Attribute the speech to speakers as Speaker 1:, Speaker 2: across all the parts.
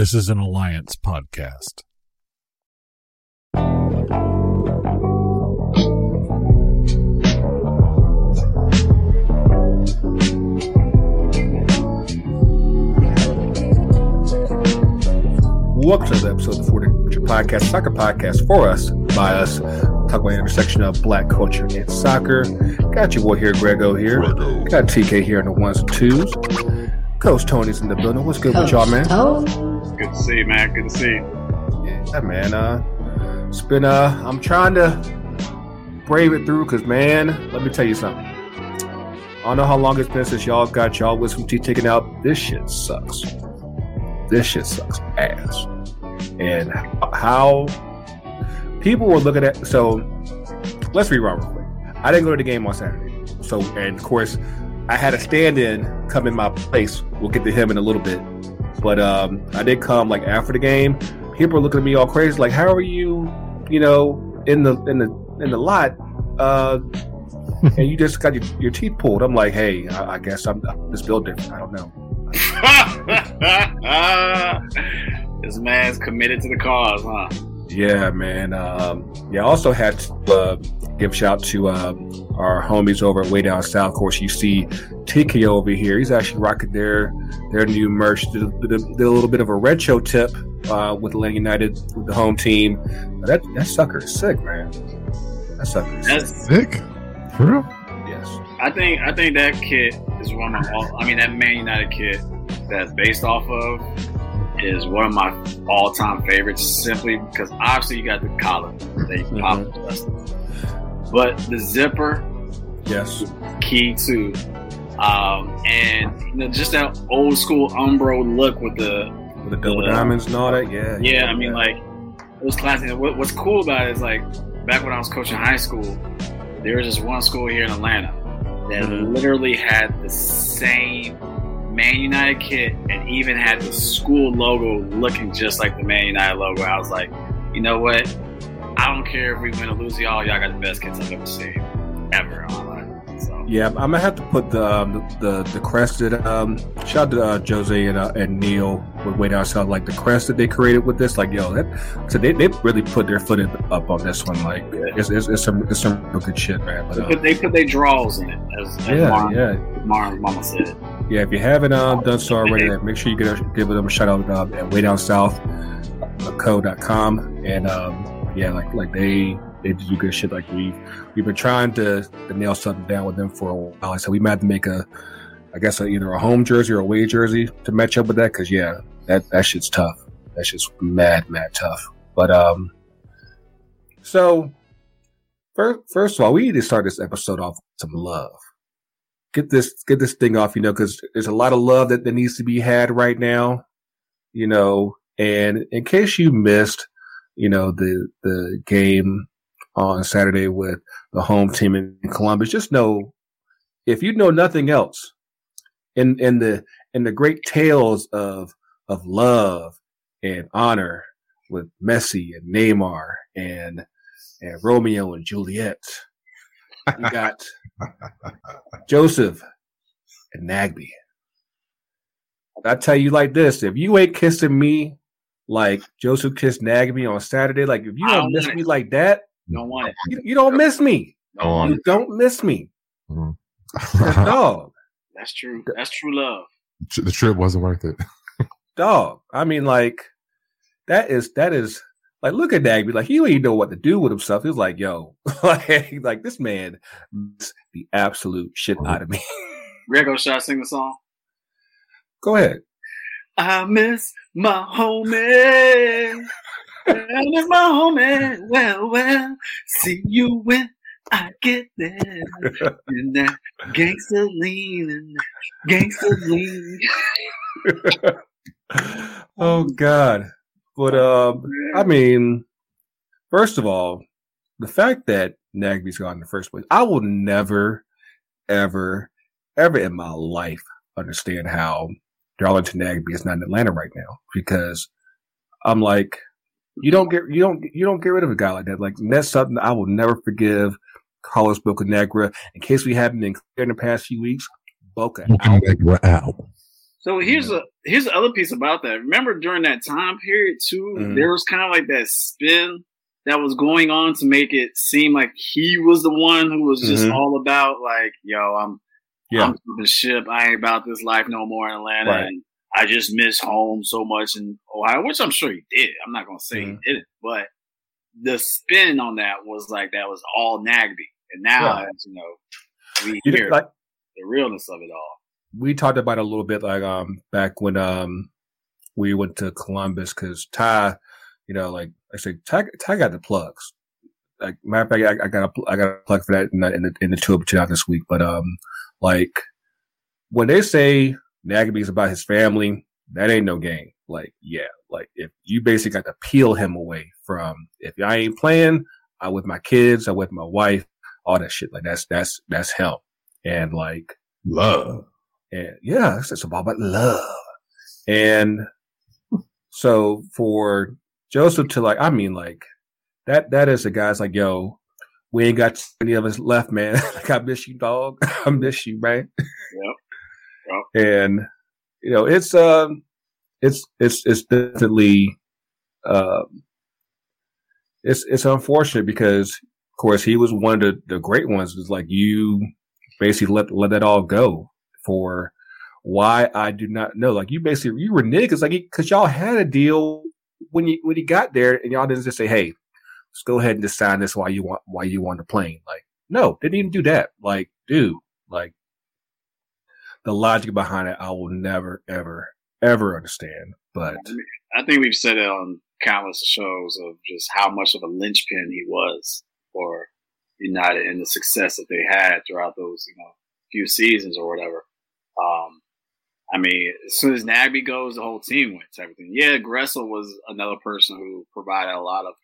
Speaker 1: This is an Alliance podcast.
Speaker 2: Welcome to the episode of the 40 Podcast, soccer podcast for us, by us. Talk about the intersection of black culture and soccer. Got your boy here, Grego here.
Speaker 3: Grego.
Speaker 2: Got TK here in the ones and twos. Coach Tony's in the building. What's good with y'all, man?
Speaker 4: Good to see you, man. Good to see you.
Speaker 2: Yeah, man. Uh, it's been, uh, I'm trying to brave it through because, man, let me tell you something. I don't know how long it's been since y'all got y'all wisdom teeth taken out. This shit sucks. This shit sucks ass. And how people were looking at so let's rewind real quick. I didn't go to the game on Saturday. So and of course I had a stand-in come in my place. We'll get to him in a little bit. But um I did come like after the game. People were looking at me all crazy, like, how are you, you know, in the in the in the lot, uh and you just got your, your teeth pulled. I'm like, hey, I, I guess I'm, I'm just built different. I don't know.
Speaker 4: this man's committed to the cause, huh?
Speaker 2: Yeah, man. Um, yeah, I also had to uh, give shout to um, our homies over way down south. Of course, you see TK over here. He's actually rocking their their new merch. Did, a- did a, did a little bit of a retro tip uh, with Atlanta United, with the home team. That that sucker is sick, man. That sucker is sick.
Speaker 4: That's,
Speaker 3: Sick? For real?
Speaker 2: Yes.
Speaker 4: I think I think that kit is one of all. I mean, that Man United kit that's based off of is one of my all-time favorites. Simply because obviously you got the collar, they pop the rest of but the zipper
Speaker 2: Yes.
Speaker 4: key too. Um, and you know, just that old school Umbro look with the
Speaker 2: With the double
Speaker 4: Yeah.
Speaker 2: diamonds and all that. Yeah.
Speaker 4: Yeah, I mean, like it was classic. What, what's cool about it is like back when I was coaching high school, there was just one school here in Atlanta that
Speaker 2: Mhm.
Speaker 4: literally had the same Man United kit and even had the school logo looking just like the Man United logo. I was like, you know what? I don't care if we win or lose, y'all. Y'all got the best kits I've ever seen ever. Online. So
Speaker 2: Yeah, I'm gonna have to put the um, the, the the crested. Um, shout out to uh, Jose and uh, and Neil with way down south. Like the crest that they created with this, like yo, that so they, they really put their foot in, up on this one. Like it's, it's, it's some it's some real good shit, man. But,
Speaker 4: they
Speaker 2: uh,
Speaker 4: put, they put their draws in it, as, as
Speaker 2: yeah,
Speaker 4: Marn,
Speaker 2: yeah,
Speaker 4: Marn's mama said.
Speaker 2: Yeah. If you haven't um, done so already, make sure you get a, give them a shout out um, at way down south uh, co.com and um, yeah, like like they they do good shit. Like we we've been trying to, to nail something down with them for a while. So we might have to make a I guess a, either a home jersey or a away jersey to match up with that. Because yeah, that that shit's tough. That shit's mad mad tough. But um, so first first of all, we need to start this episode off with some love. Get this get this thing off, you know, because there's a lot of love that, that needs to be had right now, you know. And in case you missed, you know, the the game on Saturday with the home team in Columbus, just know if you know nothing else, in in the in the great tales of of love and honor with Messi and Neymar and and Romeo and Juliet, you got Josef and Nagbe. I tell you like this: if you ain't kissing me like Josef kissed Nagbe on Saturday, like if you don't
Speaker 4: don't
Speaker 2: miss me like that,
Speaker 4: Don't want it.
Speaker 2: you, you don't miss me.
Speaker 3: Go on.
Speaker 2: You don't miss me,
Speaker 3: Mhm.
Speaker 2: dog.
Speaker 4: That's true. That's true love.
Speaker 3: the trip wasn't worth it.
Speaker 2: dog. I mean, like that is that is like look at Nagbe. Like he don't even know what to do with himself. He was like, yo, like, like this man missed the absolute shit out of me.
Speaker 4: Grego, should I sing the song?
Speaker 2: Go ahead.
Speaker 4: I miss my homie. I miss my homie. Well, well, see you when I get there. And that gangster lean and gangster lean.
Speaker 2: oh God. But um I mean, first of all, the fact that Nagbe's gone in the first place, I will never, ever, ever in my life understand how Darlington Nagbe is not in Atlanta right now because I'm like, you don't get you don't you don't get rid of a guy like that. Like that's something I will never forgive Carlos Bocanegra. In case we haven't been clear in the past few weeks, Boca out.
Speaker 3: We're out.
Speaker 4: So here's a here's the other piece about that. Remember during that time period too,
Speaker 2: Mhm.
Speaker 4: there was kind of like that spin that was going on to make it seem like he was the one who was just
Speaker 2: Mhm.
Speaker 4: all about like, yo, I'm
Speaker 2: Yeah.
Speaker 4: I'm the ship. I ain't about this life no more in Atlanta.
Speaker 2: Right.
Speaker 4: And I just miss home so much in Ohio, which I'm sure he did. I'm not gonna say
Speaker 2: Mhm.
Speaker 4: he didn't, but the spin on that was like that was all Nagbe. And now,
Speaker 2: Yeah.
Speaker 4: as you know, we
Speaker 2: You
Speaker 4: hear
Speaker 2: like
Speaker 4: the realness of it all.
Speaker 2: we talked about it a little bit, like um back when um we went to Columbus because Ty, you know, like I said, Ty, Ty got the plugs. Like matter of fact, I, I got a I got a plug for that in the in the, in the tour out this week. But um, like when they say Nagbe's about his family, that ain't no game. Like yeah, like if you basically got to peel him away from if I ain't playing, I with my kids, I with my wife, all that shit. Like that's that's that's him. And like
Speaker 3: Love.
Speaker 2: and yeah, it's, it's about love. And so for Josef to like, I mean, like that, that is the guy's like, yo, we ain't got any of us left, man. like, I miss you, dog. I miss you, man.
Speaker 4: Yep.
Speaker 2: And, you know, it's, um, it's, it's, it's definitely, um, it's, it's unfortunate because, of course, he was one of the, the great ones. It's like you basically let, let that all go for why I do not know. Like you basically, you were niggas, like, cause y'all had a deal when you, when you got there and y'all didn't just say, Hey, let's go ahead and just sign this while you want, while you want the plane. Like, no, didn't even do that. Like, dude, like the logic behind it, I will never, ever, ever understand. But
Speaker 4: I think we've said it on countless shows of just how much of a linchpin he was for United and the success that they had throughout those, you know, few seasons or whatever. Um, I mean, as soon as Nagbe goes, the whole team wins everything. Yeah, Gressel was another person who provided a lot of.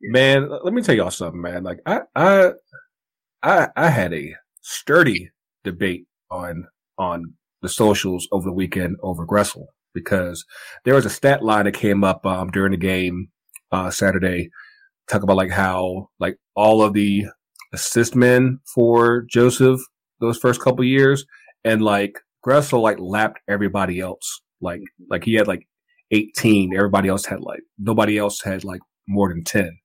Speaker 2: man, let me tell y'all something, man. Like I, I, I, I had a sturdy debate on on the socials over the weekend over Gressel because there was a stat line that came up um, during the game uh, Saturday, talk about like how like all of the assist men for Josef those first couple years, and like Gressel like lapped everybody else. Like like he had like eighteen, everybody else had like nobody else had like more than ten,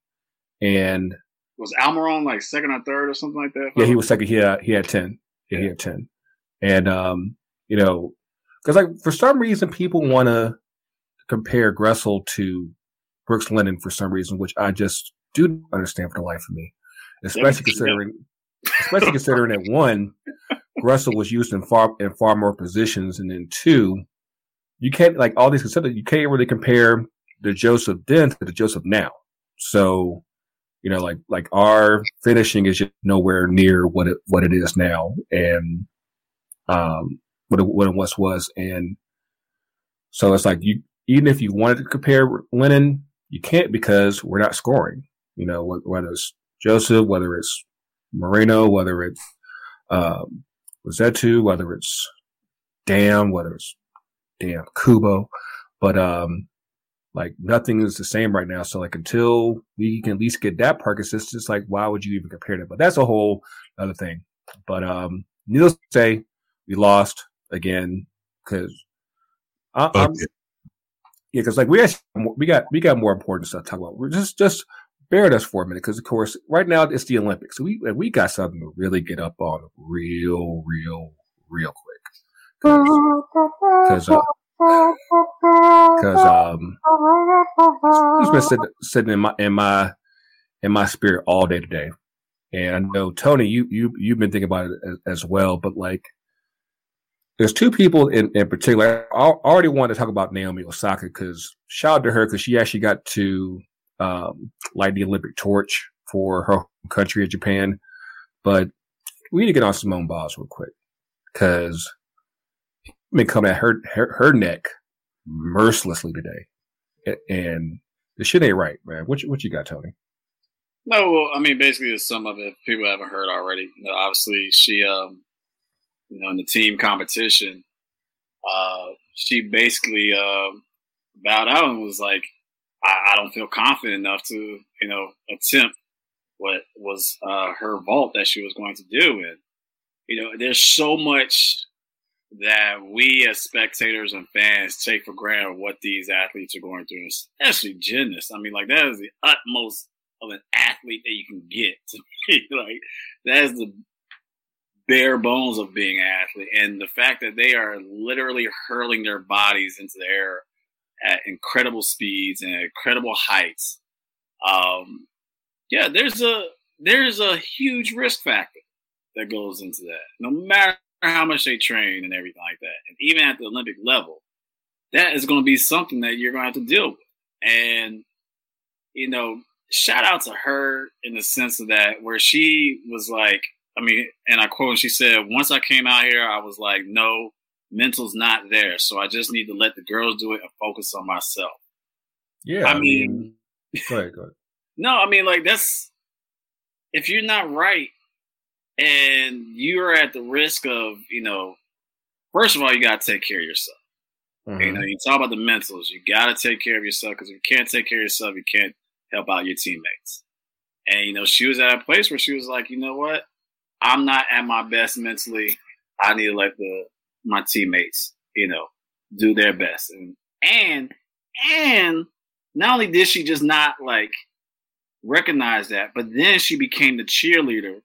Speaker 2: and
Speaker 4: Was Almiron like second or third or something like that?
Speaker 2: yeah, he was second. He had, he had 10. Yeah, he had 10. And, um, you know, cause like for some reason people want to compare Gressel to Brooks Lennon for some reason, which I just do not understand for the life of me, especially considering, especially considering that one, Gressel was used in far, in far more positions. And then two, you can't like all these considered, you can't really compare the Josef then to the Josef now. So, you know, like like our finishing is just nowhere near what it what it is now, and um, what it, what it once was, and so it's like you even if you wanted to compare Lennon, you can't because we're not scoring. You know, whether it's Josef, whether it's Moreno, whether it's um, Rossetto, whether it's Damm, whether it's Damn Kubo, but um, like nothing is the same right now. So like until we can at least get that part consistent, it's like why would you even compare them? But that's a whole other thing. But um, needless to say, we lost again because I'm,
Speaker 3: Okay.
Speaker 2: yeah, because like we actually, we got we got more important stuff to talk about. We're just just bear with us for a minute because of course right now it's the Olympics. We we got something to really get up on real, real, real quick. Because because um it's been sitting, sitting in my in my in my spirit all day today, and I know Tony, you you you've been thinking about it as, as well. But like, there's two people in in particular. I already wanted to talk about Naomi Osaka because shout out to her because she actually got to um, light the Olympic torch for her country of Japan. But we need to get on Simone Biles real quick because been coming at her, her her neck mercilessly today, and the shit ain't right, man. What you, what you got, Tony?
Speaker 4: No, well, I mean, basically, some of it people haven't heard already. You know, obviously, she, um, you know, in the team competition, uh, she basically uh, bowed out and was like, I, "I don't feel confident enough to, you know, attempt what was uh, her vault that she was going to do." And you know, there's so much that we as spectators and fans take for granted what these athletes are going through, especially gymnasts. I mean, like that is the utmost of an athlete that you can get like that is the bare bones of being an athlete and the fact that they are literally hurling their bodies into the air at incredible speeds and incredible heights. Um, yeah there's a there's a huge risk factor that goes into that. No matter how much they train and everything like that and even at the olympic level that is going to be something that you're going to have to deal with. And you know shout out to her in the sense of that where she was like, I mean, and I quote, and she said, once I came out here, I was like, no, mental's not there. So I just need to let the girls do it and focus on myself.
Speaker 2: Yeah.
Speaker 4: I, I mean, mean,
Speaker 2: go ahead, go ahead.
Speaker 4: No, I mean, like, that's, if you're not right and you're at the risk of, you know, first of all, you got to take care of yourself. Mm-hmm. You know, you talk about the mentals. You got to take care of yourself because if you can't take care of yourself, you can't help out your teammates. And, you know, she was at a place where she was like, you know what? I'm not at my best mentally. I need to let the my teammates, you know, do their best. And and and not only did she just not like recognize that, but then she became the cheerleader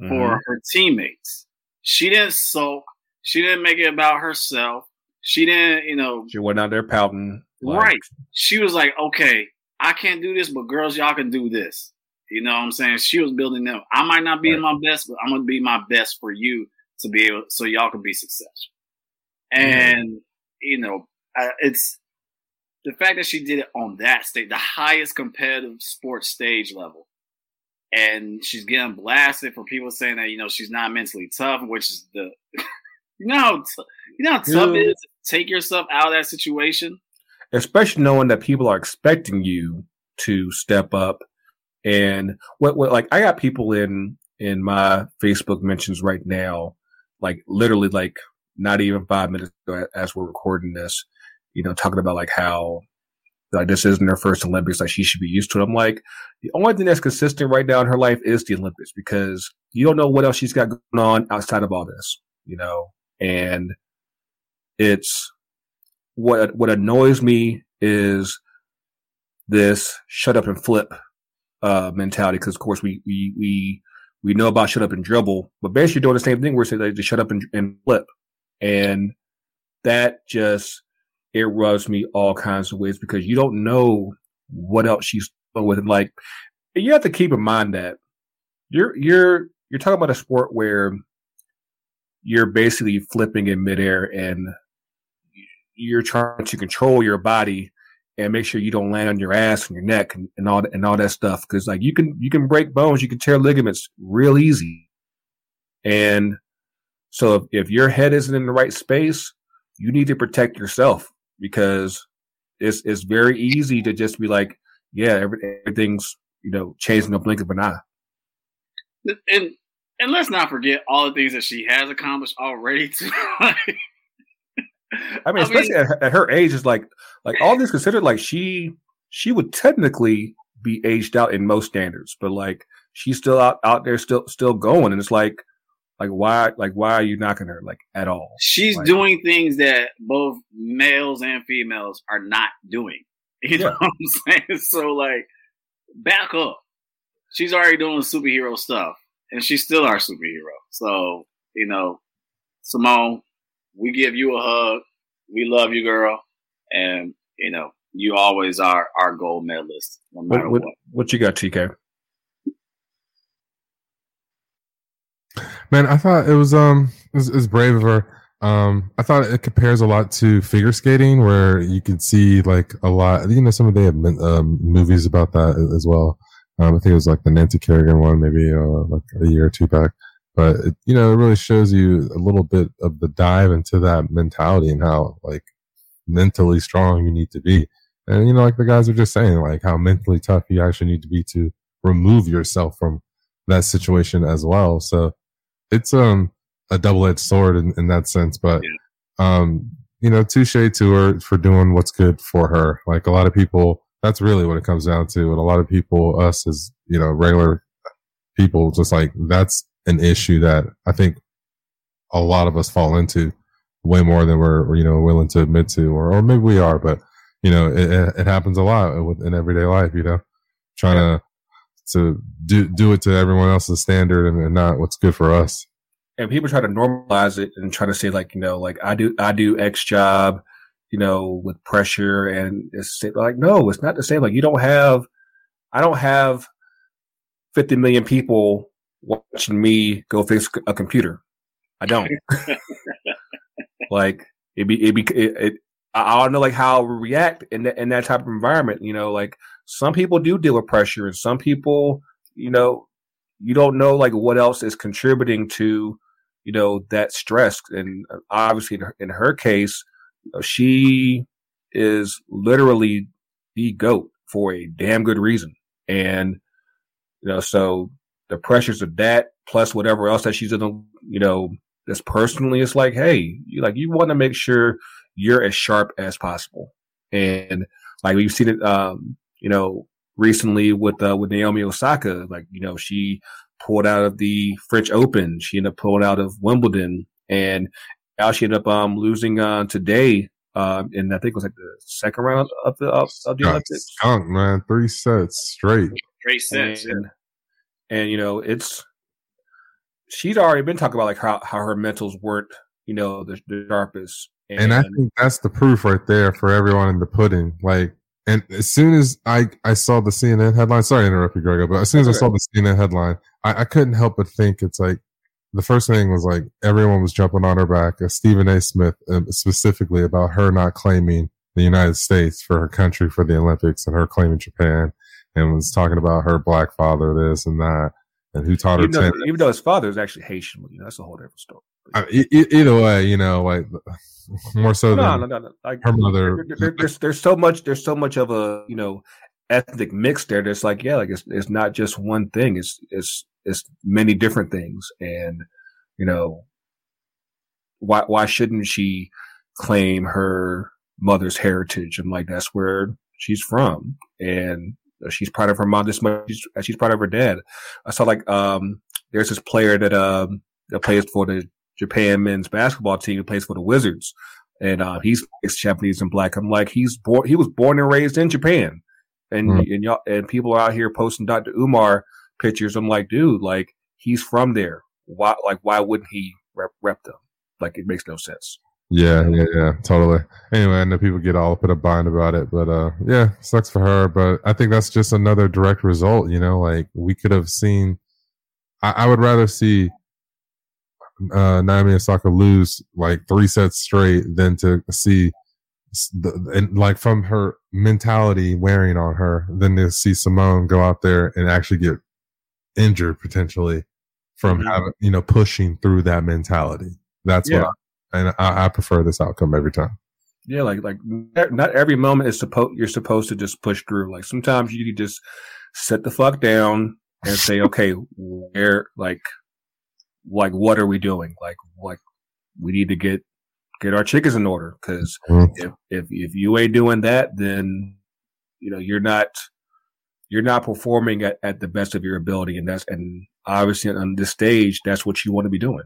Speaker 4: mm-hmm. for her teammates. She didn't sulk. She didn't make it about herself. She didn't, you know.
Speaker 2: She went out there pouting.
Speaker 4: Like, right. She was like, okay, I can't do this, but girls, y'all can do this. You know what I'm saying? She was building them. I might not be right. in my best, but I'm gonna be my best for you to be able, so y'all can be successful. And mm-hmm. you know, it's the fact that she did it on that stage, the highest competitive sports stage level, and she's getting blasted for people saying that you know she's not mentally tough, which is the you know you know how tough it is to take yourself out of that situation
Speaker 2: especially knowing that people are expecting you to step up. And what, what, like, I got people in, in my Facebook mentions right now, like literally like not even five minutes ago as we're recording this, you know, talking about like how like this isn't her first Olympics, like she should be used to it. I'm like, the only thing that's consistent right now in her life is the Olympics because you don't know what else she's got going on outside of all this, you know, and it's, what what annoys me is this shut up and flip uh, mentality because of course we we we we know about shut up and dribble, but basically doing the same thing. Saying they just shut up and, and flip, and that just it rubs me all kinds of ways because you don't know what else she's doing with it. Like you have to keep in mind that you're you're you're talking about a sport where you're basically flipping in midair and you're trying to control your body and make sure you don't land on your ass and your neck and, and all that, and all that stuff. Cause like you can, you can break bones, you can tear ligaments real easy. And so if, if your head isn't in the right space, you need to protect yourself because it's, it's very easy to just be like, yeah, every, everything's, you know, changing the blink of an eye.
Speaker 4: And, and let's not forget all the things that she has accomplished already.
Speaker 2: I mean, especially mean, at, at, her age, is like like all this considered, like she she would technically be aged out in most standards, but like she's still out out there, still still going, and it's like like why like why are you knocking her like at all?
Speaker 4: She's
Speaker 2: like,
Speaker 4: doing things that both males and females are not doing. You know what I'm saying? So like, back up. She's already doing superhero stuff, and she's still our superhero. So you know, Simone, we give you a hug. We love you, girl. And, you know, you always are our gold medalist, no matter what. What,
Speaker 2: what you got, TK?
Speaker 3: Man, I thought it was um it was, it was brave of her. Um, I thought it compares a lot to figure skating, where you can see like a lot. You know, some of they have um, movies about that as well. Um, I think it was like the Nancy Kerrigan one, maybe uh, like a year or two back but it, you know, it really shows you a little bit of the dive into that mentality and how like mentally strong you need to be. And, you know, like the guys are just saying, like how mentally tough you actually need to be to remove yourself from that situation as well. So it's, um, a double edged sword in, in that sense, but, um, you know, touche to her for doing what's good for her. Like a lot of people, that's really what it comes down to. And a lot of people, us as, you know, regular people, just like that's an issue that I think a lot of us fall into way more than we're, you know, willing to admit to, or, or maybe we are, but you know, it, it happens a lot in everyday life, you know, trying yeah. to, to do, do it to everyone else's standard and, and not what's good for us.
Speaker 2: And people try to normalize it and try to say like, you know, like I do, I do X job, you know, with pressure and it's like, no, it's not the same. Like you don't have, I don't have 50 million people watching me go fix a computer. I don't. like it be it be it, it, I don't know like how I react in that in that type of environment. You know, like some people do deal with pressure, and some people, you know, you don't know like what else is contributing to, you know, that stress. And uh, obviously, in her, in her case, you know, she is literally the goat for a damn good reason, and you know, so the pressures of that plus whatever else that she's in, the, you know, this personally, it's like, hey, you like you want to make sure you're as sharp as possible. And like we've seen it, um, you know, recently with uh, with Naomi Osaka, like you know, she pulled out of the French Open, she ended up pulling out of Wimbledon, and now she ended up um, losing uh, today. Um, and I think it was like the second round of the of, of the Olympics.
Speaker 3: Skunk, man, three sets straight.
Speaker 4: Three sets.
Speaker 2: And, and you know, it's she's already been talking about like how, how her mentals weren't, you know, the, the sharpest.
Speaker 3: And, and I think that's the proof right there for everyone in the pudding. Like, and as soon as I, I saw the CNN headline, sorry to interrupt you, Greg, but as soon as I saw the CNN headline, I, I couldn't help but think it's like, the first thing was like everyone was jumping on her back. Uh, Stephen A. Smith, uh, specifically about her not claiming the United States for her country for the Olympics and her claiming Japan and was talking about her black father, this and that and who taught her.
Speaker 2: Even, though, even though his father is actually Haitian, you know, that's a whole different story.
Speaker 3: I either way, you know, like more so no, than no, no, Like, her mother.
Speaker 2: There, there, there's there's so much there's so much of a you know ethnic mix there. That's like yeah, like it's it's not just one thing. It's it's it's many different things, and you know why why shouldn't she claim her mother's heritage and like that's where she's from and she's proud of her mom this much as she's proud of her dad. I saw like um there's this player that um that plays for the Japan men's basketball team who plays for the Wizards. And uh, he's Japanese and black. I'm like, he's born he was born and raised in Japan. And mm. and y'all and people are out here posting Dr. Umar pictures. I'm like, dude, like he's from there. Why like why wouldn't he rep, rep them? Like it makes no sense.
Speaker 3: Yeah, yeah, yeah, totally. Anyway, I know people get all up in a bind about it, but uh, yeah, sucks for her. But I think that's just another direct result. You know, like we could have seen. I, I would rather see uh, Naomi Osaka lose like three sets straight than to see the, and like from her mentality wearing on her than to see Simone go out there and actually get injured potentially from mm-hmm. having you know pushing through that mentality. That's yeah. what and I, I prefer this outcome every time.
Speaker 2: Yeah, like like not every moment is supposed you're supposed to just push through. Like sometimes you just sit the fuck down and say, okay, where like like what are we doing? Like like we need to get get our chickens in order because mm-hmm. if, if if you ain't doing that, then you know you're not you're not performing at, at the best of your ability, and that's and obviously on this stage, that's what you want to be doing.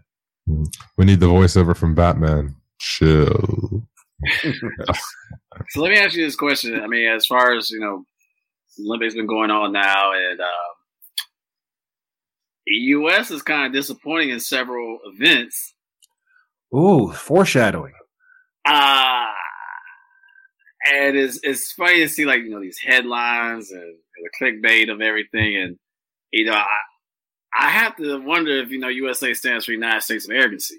Speaker 3: We need the voiceover from Batman. Chill.
Speaker 4: so let me ask you this question. I mean, as far as you know, Olympics been going on now, and um, the U.S. is kind of disappointing in several events.
Speaker 2: Ooh, foreshadowing.
Speaker 4: Ah, uh, and it's it's funny to see like you know these headlines and, and the clickbait of everything, and you know I I have to wonder if you know USA stands for United States of Arrogancy.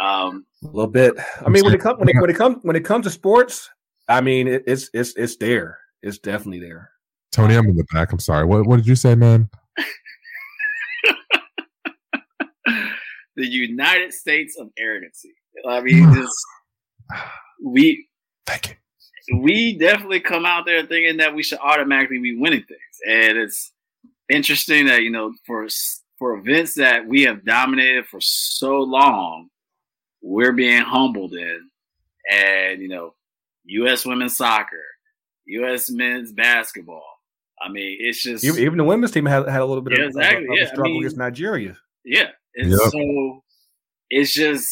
Speaker 4: Um,
Speaker 2: a little bit. I mean, when it comes when it, when it comes when it comes to sports, I mean, it, it's it's it's there. It's definitely there.
Speaker 3: Tony, I'm in the back. I'm sorry. What what did you say, man?
Speaker 4: the United States of Arrogancy. I mean, just we.
Speaker 3: Thank you.
Speaker 4: We definitely come out there thinking that we should automatically be winning things, and it's interesting that you know for for events that we have dominated for so long, we're being humbled in, and you know, U.S. women's soccer, U.S. men's basketball. I mean, it's just
Speaker 2: even, even the women's team had had a little bit yeah, of, exactly. of, of yeah, struggle I mean, against Nigeria.
Speaker 4: Yeah, and yep. so it's just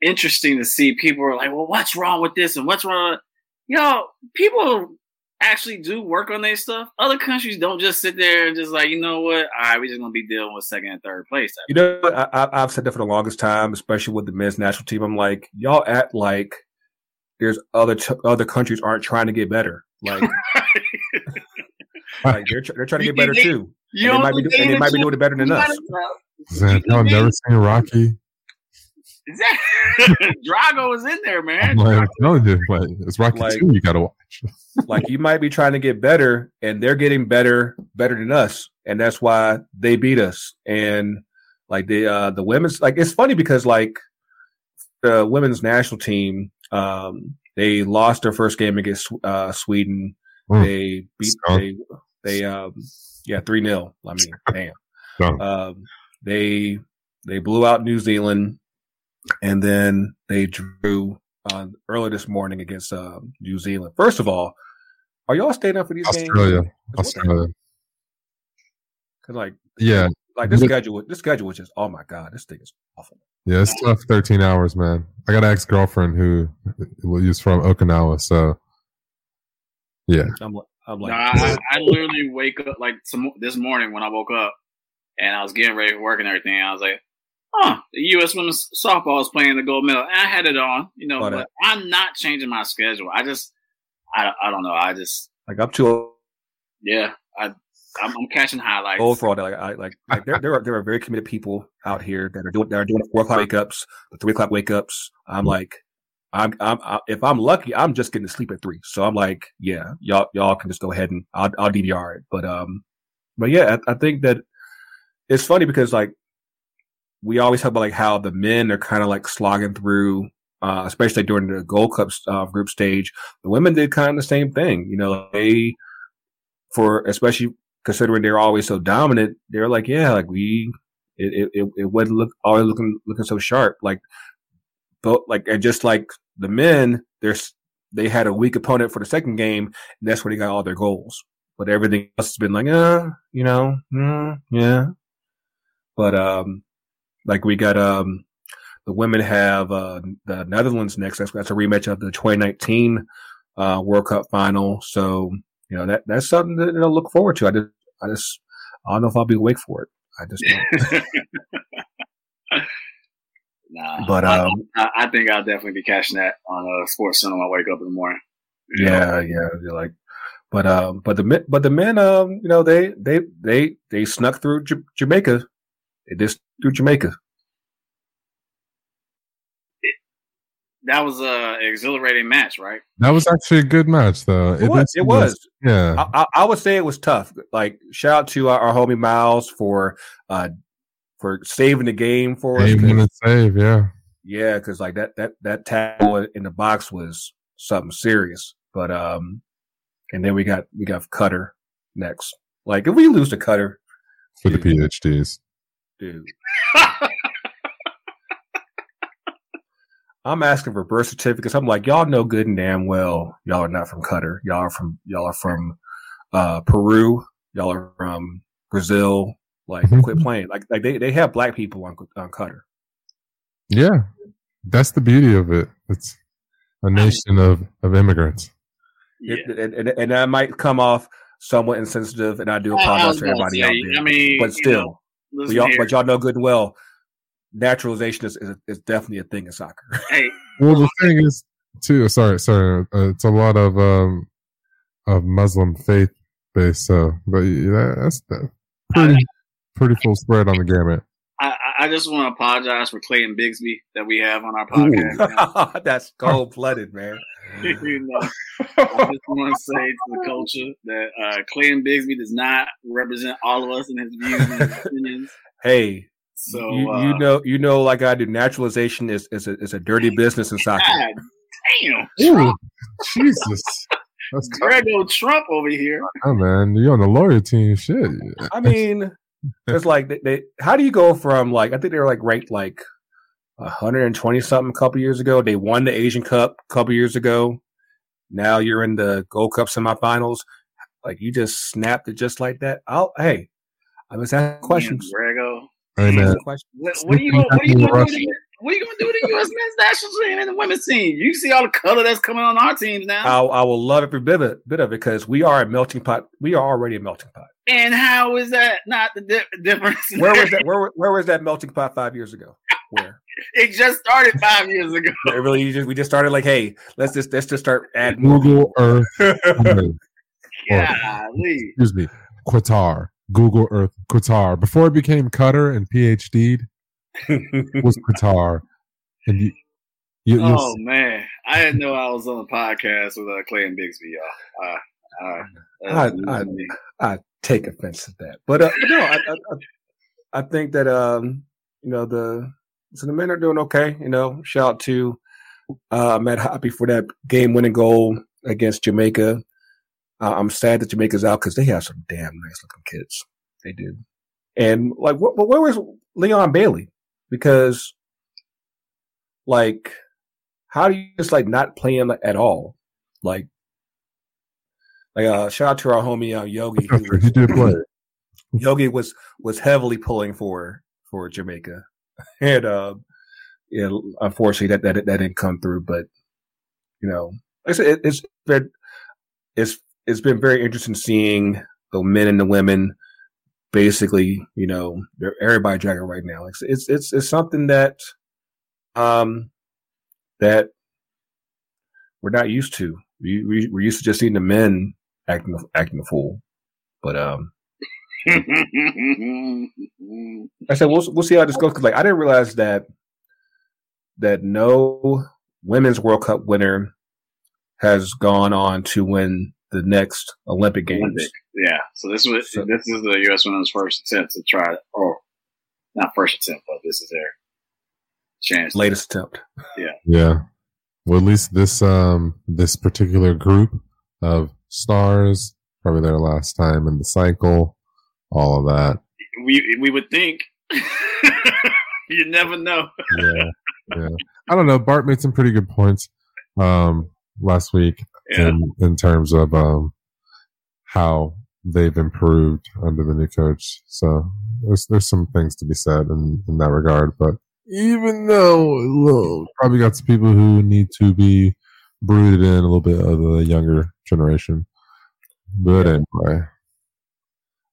Speaker 4: interesting to see people are like, well, what's wrong with this and what's wrong? With... Yo, people actually do work on their stuff. Other countries don't just sit there and just like, you know what? All right, we're just gonna be dealing with second and third place.
Speaker 2: You know, I, I've said that for the longest time, especially with the men's national team. I'm like, y'all act like there's other t- other countries aren't trying to get better. Like, like they're tr- they're trying to get better too.
Speaker 4: You
Speaker 2: and they might be, do- and they
Speaker 4: they
Speaker 2: might be doing it better than us.
Speaker 3: Man, y'all never seen Rocky?
Speaker 4: Is Drago is in there, man?
Speaker 3: I'm like, I'm telling you, like, it's Rocky
Speaker 2: Like-
Speaker 3: 2 you gotta watch.
Speaker 2: like you might be trying to get better and they're getting better better than us and that's why they beat us and like the uh the women's like it's funny because like the women's national team um they lost their first game against uh sweden
Speaker 3: Mm.
Speaker 2: they beat
Speaker 3: Skunk.
Speaker 2: they they um yeah 3-0 i mean damn
Speaker 3: Skunk.
Speaker 2: um they they blew out new zealand and then they drew uh, early this morning against uh, New Zealand. First of all, are y'all staying up for these
Speaker 3: Australia.
Speaker 2: games?
Speaker 3: Australia.
Speaker 2: Cause like,
Speaker 3: Yeah.
Speaker 2: like this schedule, this schedule is just, oh my god, this thing is awful.
Speaker 3: Yeah, it's tough 13 hours, man. I got an ex girlfriend who was from Okinawa, so yeah.
Speaker 2: I'm, li- I'm
Speaker 4: No,
Speaker 2: like,
Speaker 4: I, I literally wake up like some, this morning when I woke up and I was getting ready for work and everything. I was like, "Huh, the U.S. women's softball is playing the gold medal." And I had it on, you know,
Speaker 2: But,
Speaker 4: but I'm not changing my schedule. I just, I, I don't know. I just,
Speaker 2: like up to,
Speaker 4: yeah, I, I'm, I'm catching highlights.
Speaker 2: old for all that. Like, I like, like there, there are there are very committed people out here that are doing that are doing four o'clock wake ups, the three o'clock wake ups. I'm like, I'm, I'm, I, if I'm lucky, I'm just getting to sleep at three. So I'm like, yeah, y'all, y'all can just go ahead and I'll, I'll DVR it. But, um, but yeah, I, I think that it's funny because like we always talk about like how the men are kind of like slogging through, uh, especially during the Gold Cup uh, group stage. The women did kind of the same thing. You know, they for especially considering they're always so dominant, they're like, yeah, like we, it, it, it, wasn't look always looking looking so sharp. Like, but like, and just like the men, there's they had a weak opponent for the second game, and that's where they got all their goals. But everything else has been like, uh, you know, mm, yeah. But um, like we got um, the women have uh the Netherlands next. That's that's a rematch of the 2019 uh World Cup final. So you know that that's something to you know, look forward to. I just I just I don't know if I'll be awake for it. I just don't.
Speaker 4: nah,
Speaker 2: But,
Speaker 4: I-
Speaker 2: um,
Speaker 4: I, I think I'll definitely be catching that on uh, Sports Center when I wake up in the morning. Know?
Speaker 2: yeah, yeah, you're like. But um, but the men, but the men, um, you know, they they they they snuck through J- Jamaica. They just through Jamaica.
Speaker 4: that was a exhilarating match, right?
Speaker 3: That was actually a good match, though.
Speaker 2: It was. It was.
Speaker 3: Yeah.
Speaker 2: I, I, I would say it was tough. Like shout out to our, our homie Miles for uh for saving the game for us.
Speaker 3: Game
Speaker 2: 'cause-
Speaker 3: save, yeah.
Speaker 2: Yeah, because like that that that tackle in the box was something serious. But um, and then we got we got Qatar next. Like if we lose to Qatar,
Speaker 3: For the PhDs.
Speaker 2: Dude, I'm asking for birth certificates. I'm like, y'all know good and damn well y'all are not from Qatar. Y'all are from y'all are from uh Peru. Y'all are from Brazil. Like quit playing. Like like they, they have black people on on Qatar.
Speaker 3: Yeah. That's the beauty of it. It's a nation of, of immigrants.
Speaker 4: Yeah.
Speaker 2: It- and, and, and that might come off somewhat insensitive, and I do
Speaker 4: I- I
Speaker 2: apologize
Speaker 4: was
Speaker 2: for
Speaker 4: gonna
Speaker 2: everybody
Speaker 4: say,
Speaker 2: out there.
Speaker 4: I mean,
Speaker 2: but
Speaker 4: you
Speaker 2: still,
Speaker 4: know,
Speaker 2: but,
Speaker 4: listen
Speaker 2: y'all, but y'all know good and well, naturalization is, is, is definitely a thing in soccer.
Speaker 4: hey,
Speaker 3: Well, the thing is, too, sorry, sorry, uh, it's a lot of, um, of Muslim faith based, so, but yeah, that's the pretty, pretty full spread on the gamut.
Speaker 4: I, I- I just want to apologize for Clayton Bigsby that we have on our podcast.
Speaker 2: That's cold blooded, man.
Speaker 4: you know, I just want to say to the culture that uh, Clayton Bigsby does not represent all of us in his views and his opinions.
Speaker 2: Hey,
Speaker 4: So
Speaker 2: you,
Speaker 4: uh,
Speaker 2: you know, you know, like I do, naturalization is is a, is a dirty business in soccer.
Speaker 4: God damn,
Speaker 3: Ooh, Jesus. That's
Speaker 4: Grego Trump over here.
Speaker 3: oh, man. You're on the lawyer team. Shit.
Speaker 2: I mean, it's like they, they. How do you go from like I think they were like ranked like 120 something a couple years ago. They won the Asian Cup a couple years ago. Now you're in the Gold Cup semifinals. Like you just snapped it just like that. I'll hey, I was asking questions.
Speaker 4: Grego.
Speaker 3: Hey, man.
Speaker 2: Asking questions.
Speaker 4: What, what are you? What are you going to do? What are you gonna do with the U.S. men's national team and the women's team? You see all the color that's coming on our teams now.
Speaker 2: I, I will love every bit of it, bit of it because we are a melting pot. We are already a melting pot.
Speaker 4: and how is that not the di- difference?
Speaker 2: Where was that? Where, where was that melting pot five years ago? Where?
Speaker 4: It just started five years ago.
Speaker 2: It really, just, we just started like, hey, let's just let's just start adding.
Speaker 3: Google Earth. Or,
Speaker 4: Golly.
Speaker 3: excuse me, Qatar. Google Earth Qatar. Before it became Qatar and PhD'd, was Qatar. And you, you, you
Speaker 4: Oh man, I didn't know I was on a podcast with uh, Clayton Bigsby, y'all. Uh, uh,
Speaker 2: I-
Speaker 4: that's
Speaker 2: I- I take offense to that, but uh, no, I, I, I- I think that um, you know the so the men are doing okay. You know, shout out to uh, Matt Hoppe for that game-winning goal against Jamaica. Uh, I'm sad that Jamaica's out because they have some damn nice-looking kids. They do, and like, wh- wh- where was Leon Bailey? Because, like, how do you just like not play him at all? Like, like uh, shout out to our homie uh, Yogi. who was-
Speaker 3: he did play.
Speaker 2: Yogi was was heavily pulling for for Jamaica, and uh, yeah, unfortunately that that that didn't come through. But you know, like I said, it, it's been it's it's been very interesting seeing the men and the women basically, you know, they're everybody dragging right now. It's it's it's it's something that um that we're not used to. We, we we're used to just seeing the men acting acting a fool, but um. I said we'll we'll see how this goes. 'cause, like I didn't realize that that no women's World Cup winner has gone on to win the next Olympic Games.
Speaker 4: Olympic. yeah, so this was
Speaker 2: So-
Speaker 4: this is the U.S. women's first attempt to try, or not first attempt, but this is their chance.
Speaker 2: Latest attempt.
Speaker 3: Yeah, yeah. Well, at least this um this particular group of stars probably their last time in the cycle. All of that.
Speaker 4: We we would think. you never know.
Speaker 3: Yeah. Yeah. I don't know. Bart made some pretty good points um last week
Speaker 4: Yeah.
Speaker 3: in in terms of um how they've improved under the new coach. So there's there's some things to be said in, in that regard. But even though well, probably got some people who need to be brooded in a little bit of the younger generation. But anyway,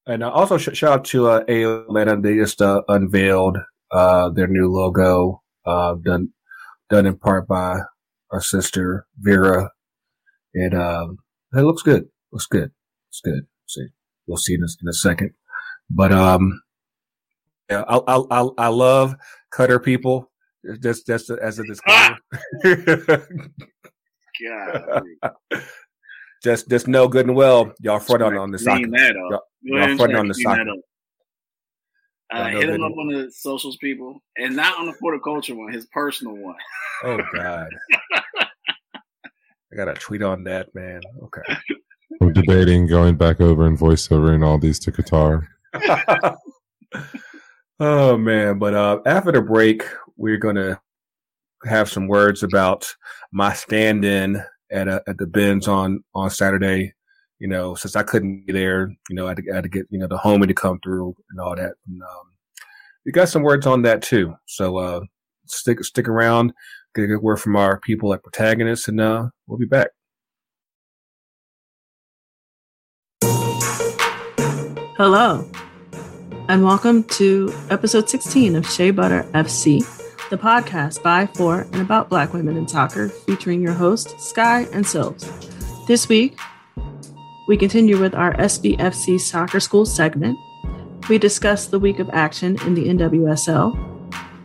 Speaker 2: And uh, also sh- shout out to uh, A Atlanta. They just uh, unveiled uh, their new logo, uh, done done in part by our sister Vera, and um, it looks good. Looks good. Looks good. See, you'll see in a, in a second. But um, yeah, I I I, I love Qatar people. That's that's as a disclaimer.
Speaker 4: God,
Speaker 2: just just know good and well, y'all front on on the soccer.
Speaker 4: Clean that up.
Speaker 2: Y'all- y'all
Speaker 4: ahead and
Speaker 2: fronting on the
Speaker 4: clean
Speaker 2: soccer.
Speaker 4: that up. Uh, hit him up on the socials, people, and not on the horticulture one, his personal one.
Speaker 2: Oh God. I got to tweet on that, man. Okay.
Speaker 3: we're debating going back over and voiceover and all these to Qatar.
Speaker 2: oh man, but uh, after the break, we're gonna have some words about my stand-in at uh, at the Benz on on Saturday. You know, since I couldn't be there, you know, I had to, I had to get you know the homie to come through and all that. And, um, we got some words on that too. So uh, stick stick around, get a good word from our people at Protagonist, and uh, we'll be back.
Speaker 5: Hello, and welcome to episode 16 of Shea Butter FC, the podcast by, for, and about Black women in soccer, featuring your hosts, Sky and Silves. This week, we continue with our SBFC Soccer School segment. We discuss the week of action in the NWSL.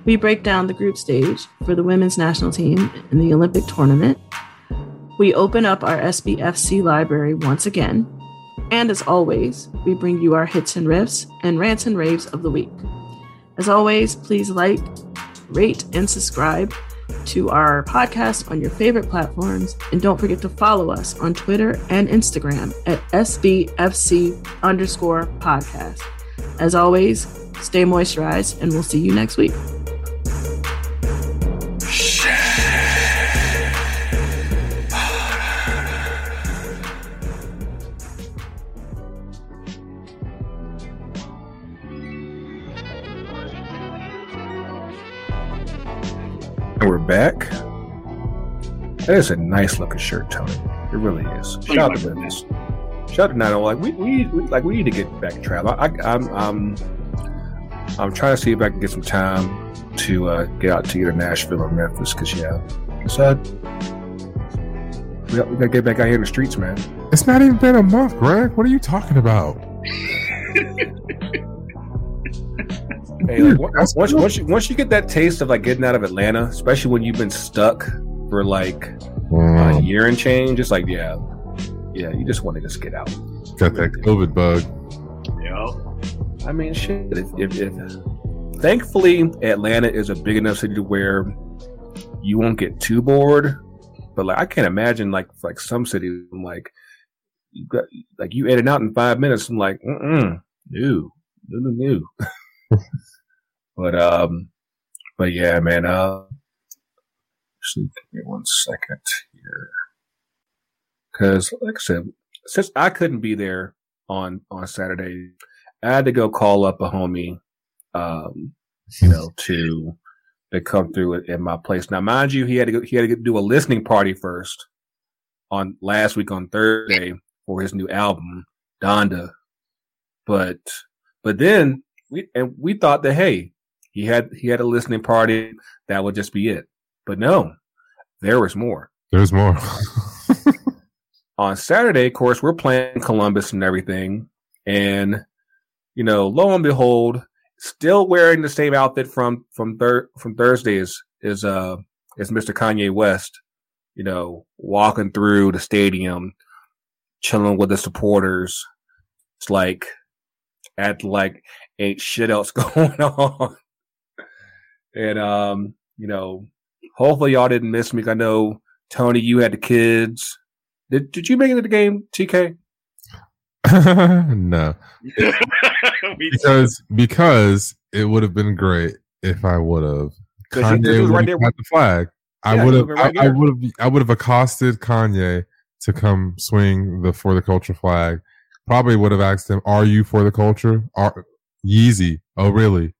Speaker 5: We break down the group stage for the women's national team in the Olympic tournament. We open up our SBFC library once again. And as always, we bring you our hits and riffs and rants and raves of the week. As always, please like, rate, and subscribe to our podcast on your favorite platforms. And don't forget to follow us on Twitter and Instagram at SBFC underscore podcast. As always, stay moisturized, and we'll see you next week.
Speaker 2: Back. That is a nice looking shirt, Tony. It really is. Shout out to Memphis. Shout out to Nine. Like we, we, we like we need to get back to travel. I, I, I'm I'm I'm trying to see if I can get some time to uh, get out to either Nashville or Memphis. Cause yeah, so we got, we got to get back out here in the streets, man.
Speaker 3: It's not even been a month, Greg. What are you talking about?
Speaker 2: Hey, like, once, once, once, you, once you get that taste of like getting out of Atlanta, especially when you've been stuck for like a year and change, it's like, yeah, yeah, you just want to just get out.
Speaker 3: Got that COVID bug.
Speaker 4: Yo.
Speaker 2: I mean, shit. If, if, if, thankfully, Atlanta is a big enough city to where you won't get too bored. But like, I can't imagine like like some cities, I'm like you got like you in and out in five minutes. I'm like, mm no, no, no, no. But um, but yeah, man. Uh, actually, give me one second here, because like I said, since I couldn't be there on on Saturday, I had to go call up a homie, um, you know, to to come through at, my place. Now, mind you, he had to go, he had to do a listening party first on last week on Thursday for his new album, Donda. But but then we and we thought that hey, he had he had a listening party that would just be it. But no, there was more.
Speaker 3: There's more.
Speaker 2: on Saturday, of course, we're playing Columbus and everything. And, you know, lo and behold, still wearing the same outfit from, from, thir- from Thursday is, is, uh, is Mr. Kanye West, you know, walking through the stadium, chilling with the supporters. It's like, at like, ain't shit else going on. And, um, you know, hopefully y'all didn't miss me. I know, Tony, you had the kids did Did you make it to the game, TK?
Speaker 3: no, because because it would have been great if I would have. Kanye would right have got the flag. Yeah, I would have. Right I would have. I would have accosted Kanye to come swing the for the culture flag. Probably would have asked him, "Are you for the culture?" Are Yeezy? Oh, really?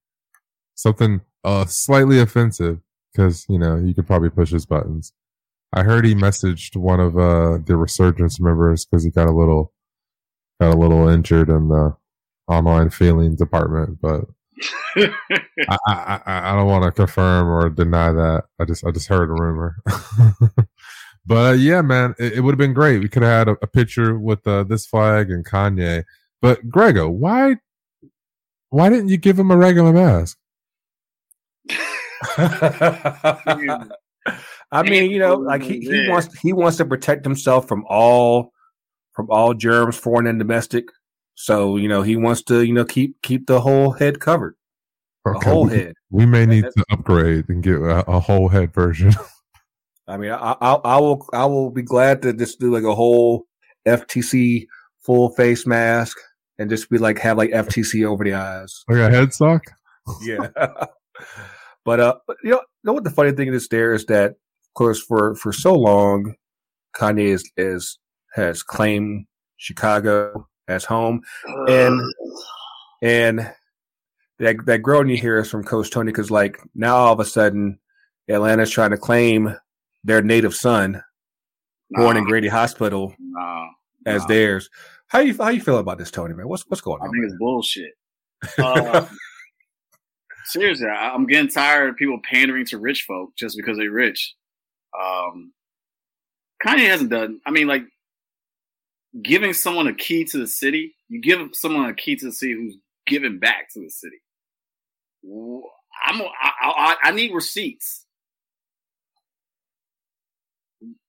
Speaker 3: Something uh slightly offensive because you know you could probably push his buttons. I heard he messaged one of uh, the resurgence members because he got a little got a little injured in the online feeling department, but I, I, I, don't want to confirm or deny that. I just I just heard a rumor. but uh, yeah, man, it, it would have been great. We could have had a, a picture with uh, this flag and Kanye. But Grego, why why didn't you give him a regular mask?
Speaker 2: I mean, you know, like he, he wants he wants to protect himself from all from all germs, foreign and domestic. So you know, he wants to you know keep keep the whole head covered, okay. the whole head.
Speaker 3: We may need to upgrade and get a, a whole head version.
Speaker 2: I mean, I, I, I will I will be glad to just do like a whole FTC full face mask and just be like have like FTC over the eyes,
Speaker 3: like a head sock.
Speaker 2: yeah. but uh, but you know, you know what the funny thing is there is that of course, for for so long, Kanye is, is has claimed Chicago as home, and and that that groan you hear is from Coach Tony because like now all of a sudden Atlanta's trying to claim their native son, nah. born in Grady Hospital, nah. as nah. theirs. How you how you feel about this, Tony? Man, what's what's going on?
Speaker 4: I think man? it's bullshit. Uh, seriously, I'm getting tired of people pandering to rich folk just because they're rich. Um, Kanye hasn't done. I mean, like giving someone a key to the city. You give someone a key to the city who's giving back to the city. I'm. I, I, I need receipts.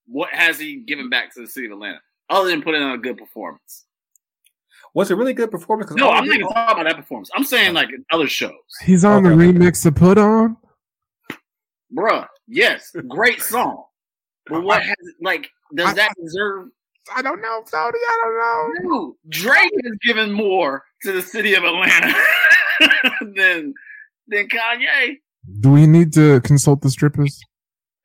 Speaker 4: What has he given back to the city of Atlanta other than putting on a good performance?
Speaker 2: Was a really good performance?
Speaker 4: No, I'm not even talking about that performance. I'm saying oh. like other shows.
Speaker 3: He's on okay. the remix to put on.
Speaker 4: Bruh, yes, great song. But what has like does I, that deserve?
Speaker 3: I don't know, Saudi. I don't know.
Speaker 4: No, Drake has given more to the city of Atlanta than than Kanye.
Speaker 3: Do we need to consult the strippers?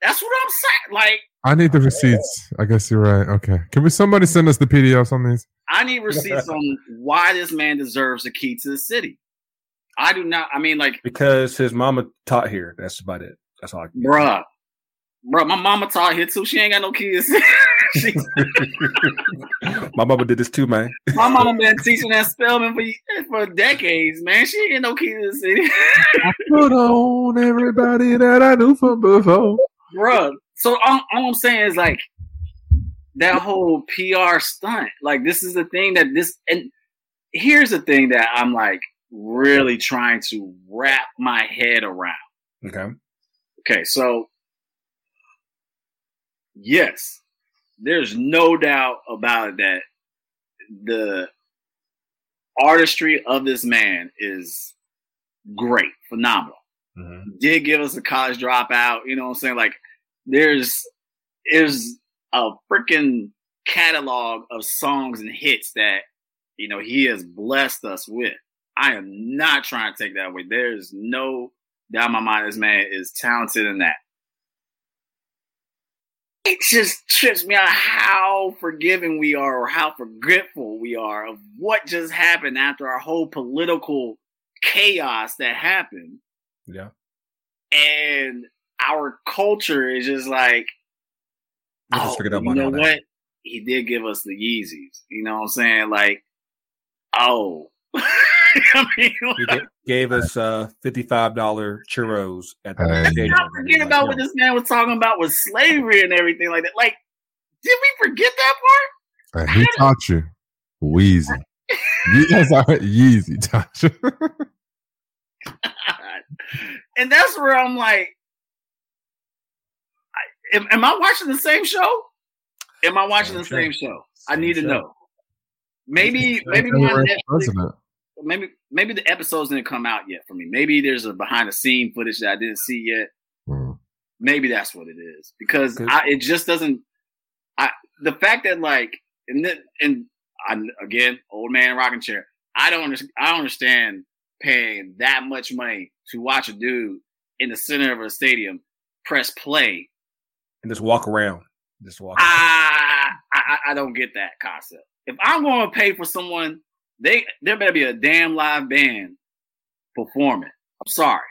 Speaker 4: That's what I'm saying. Like,
Speaker 3: I need the receipts. I guess you're right. Okay, can we somebody send us the PDFs on these?
Speaker 4: I need receipts on why this man deserves a key to the city. I do not. I mean, like
Speaker 2: because his mama taught here. That's about it. That's all. I
Speaker 4: can Bruh, bro, my mama taught here too. She ain't got no kids. she,
Speaker 2: My mama did this too, man.
Speaker 4: my mama been teaching that spelling for for decades, man. She ain't got no kids in the city,
Speaker 3: Put on everybody that I knew from before.
Speaker 4: bro. So all, all I'm saying is like that whole PR stunt. Like this is the thing that this and here's the thing that I'm like really trying to wrap my head around.
Speaker 2: Okay.
Speaker 4: Okay, so yes, there's no doubt about it that the artistry of this man is great, phenomenal.
Speaker 2: Mhm.
Speaker 4: Did give us a college dropout, you know what I'm saying? Like there's is a freaking catalog of songs and hits that you know he has blessed us with. I am not trying to take that away. There's no doubt in my mind this man is talented in that. It just trips me out how forgiving we are or how forgetful we are of what just happened after our whole political chaos that happened.
Speaker 2: Yeah.
Speaker 4: And our culture is just like,
Speaker 2: We just
Speaker 4: oh,
Speaker 2: figured
Speaker 4: you know
Speaker 2: all that.
Speaker 4: what? He did give us the Yeezys. You know what I'm saying? Like, oh. I mean,
Speaker 2: He ga- gave us uh fifty-five dollar churros at the
Speaker 3: Hey.
Speaker 2: stadium.
Speaker 4: not forget about what this man was talking about with slavery and everything like that. Like, did we forget that part?
Speaker 3: And who taught you? Wheezy. Yes, I Yeezy taught you.
Speaker 4: and that's where I'm like, I, am, am I watching the same show? Am I watching the
Speaker 2: Same show.
Speaker 4: I need to know. Maybe, maybe my Netflix, maybe, maybe the episodes didn't come out yet for me. Maybe there's a behind the scene footage that I didn't see yet.
Speaker 3: Mm.
Speaker 4: Maybe that's what it is because I, it just doesn't. I the fact that like and then and I, again old man rocking chair. I don't I don't understand paying that much money to watch a dude in the center of a stadium press play.
Speaker 2: And just walk around. Just walk. around.
Speaker 4: I I, I don't get that concept. If I'm going to pay for someone, they there better be a damn live band performing. I'm sorry.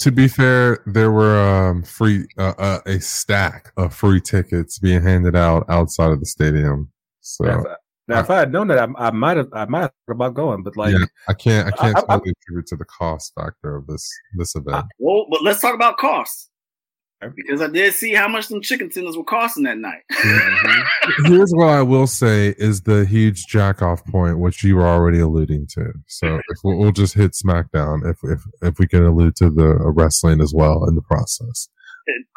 Speaker 3: To be fair, there were um, free uh, uh, a stack of free tickets being handed out outside of the stadium. So
Speaker 2: Now, if I, now, if I had known that, I, I might have. I might have thought about going, but like,
Speaker 3: yeah, I can't I can't
Speaker 2: I- I-
Speaker 3: totally attribute to the cost factor of this this event.
Speaker 4: Well, but let's talk about costs.
Speaker 2: Okay.
Speaker 4: Because I did see how much them chicken tenders were costing that night.
Speaker 3: Here's what I will say is the huge jack off point, which you were already alluding to. So if we'll, we'll just hit SmackDown if if if we can allude to the wrestling as well in the process,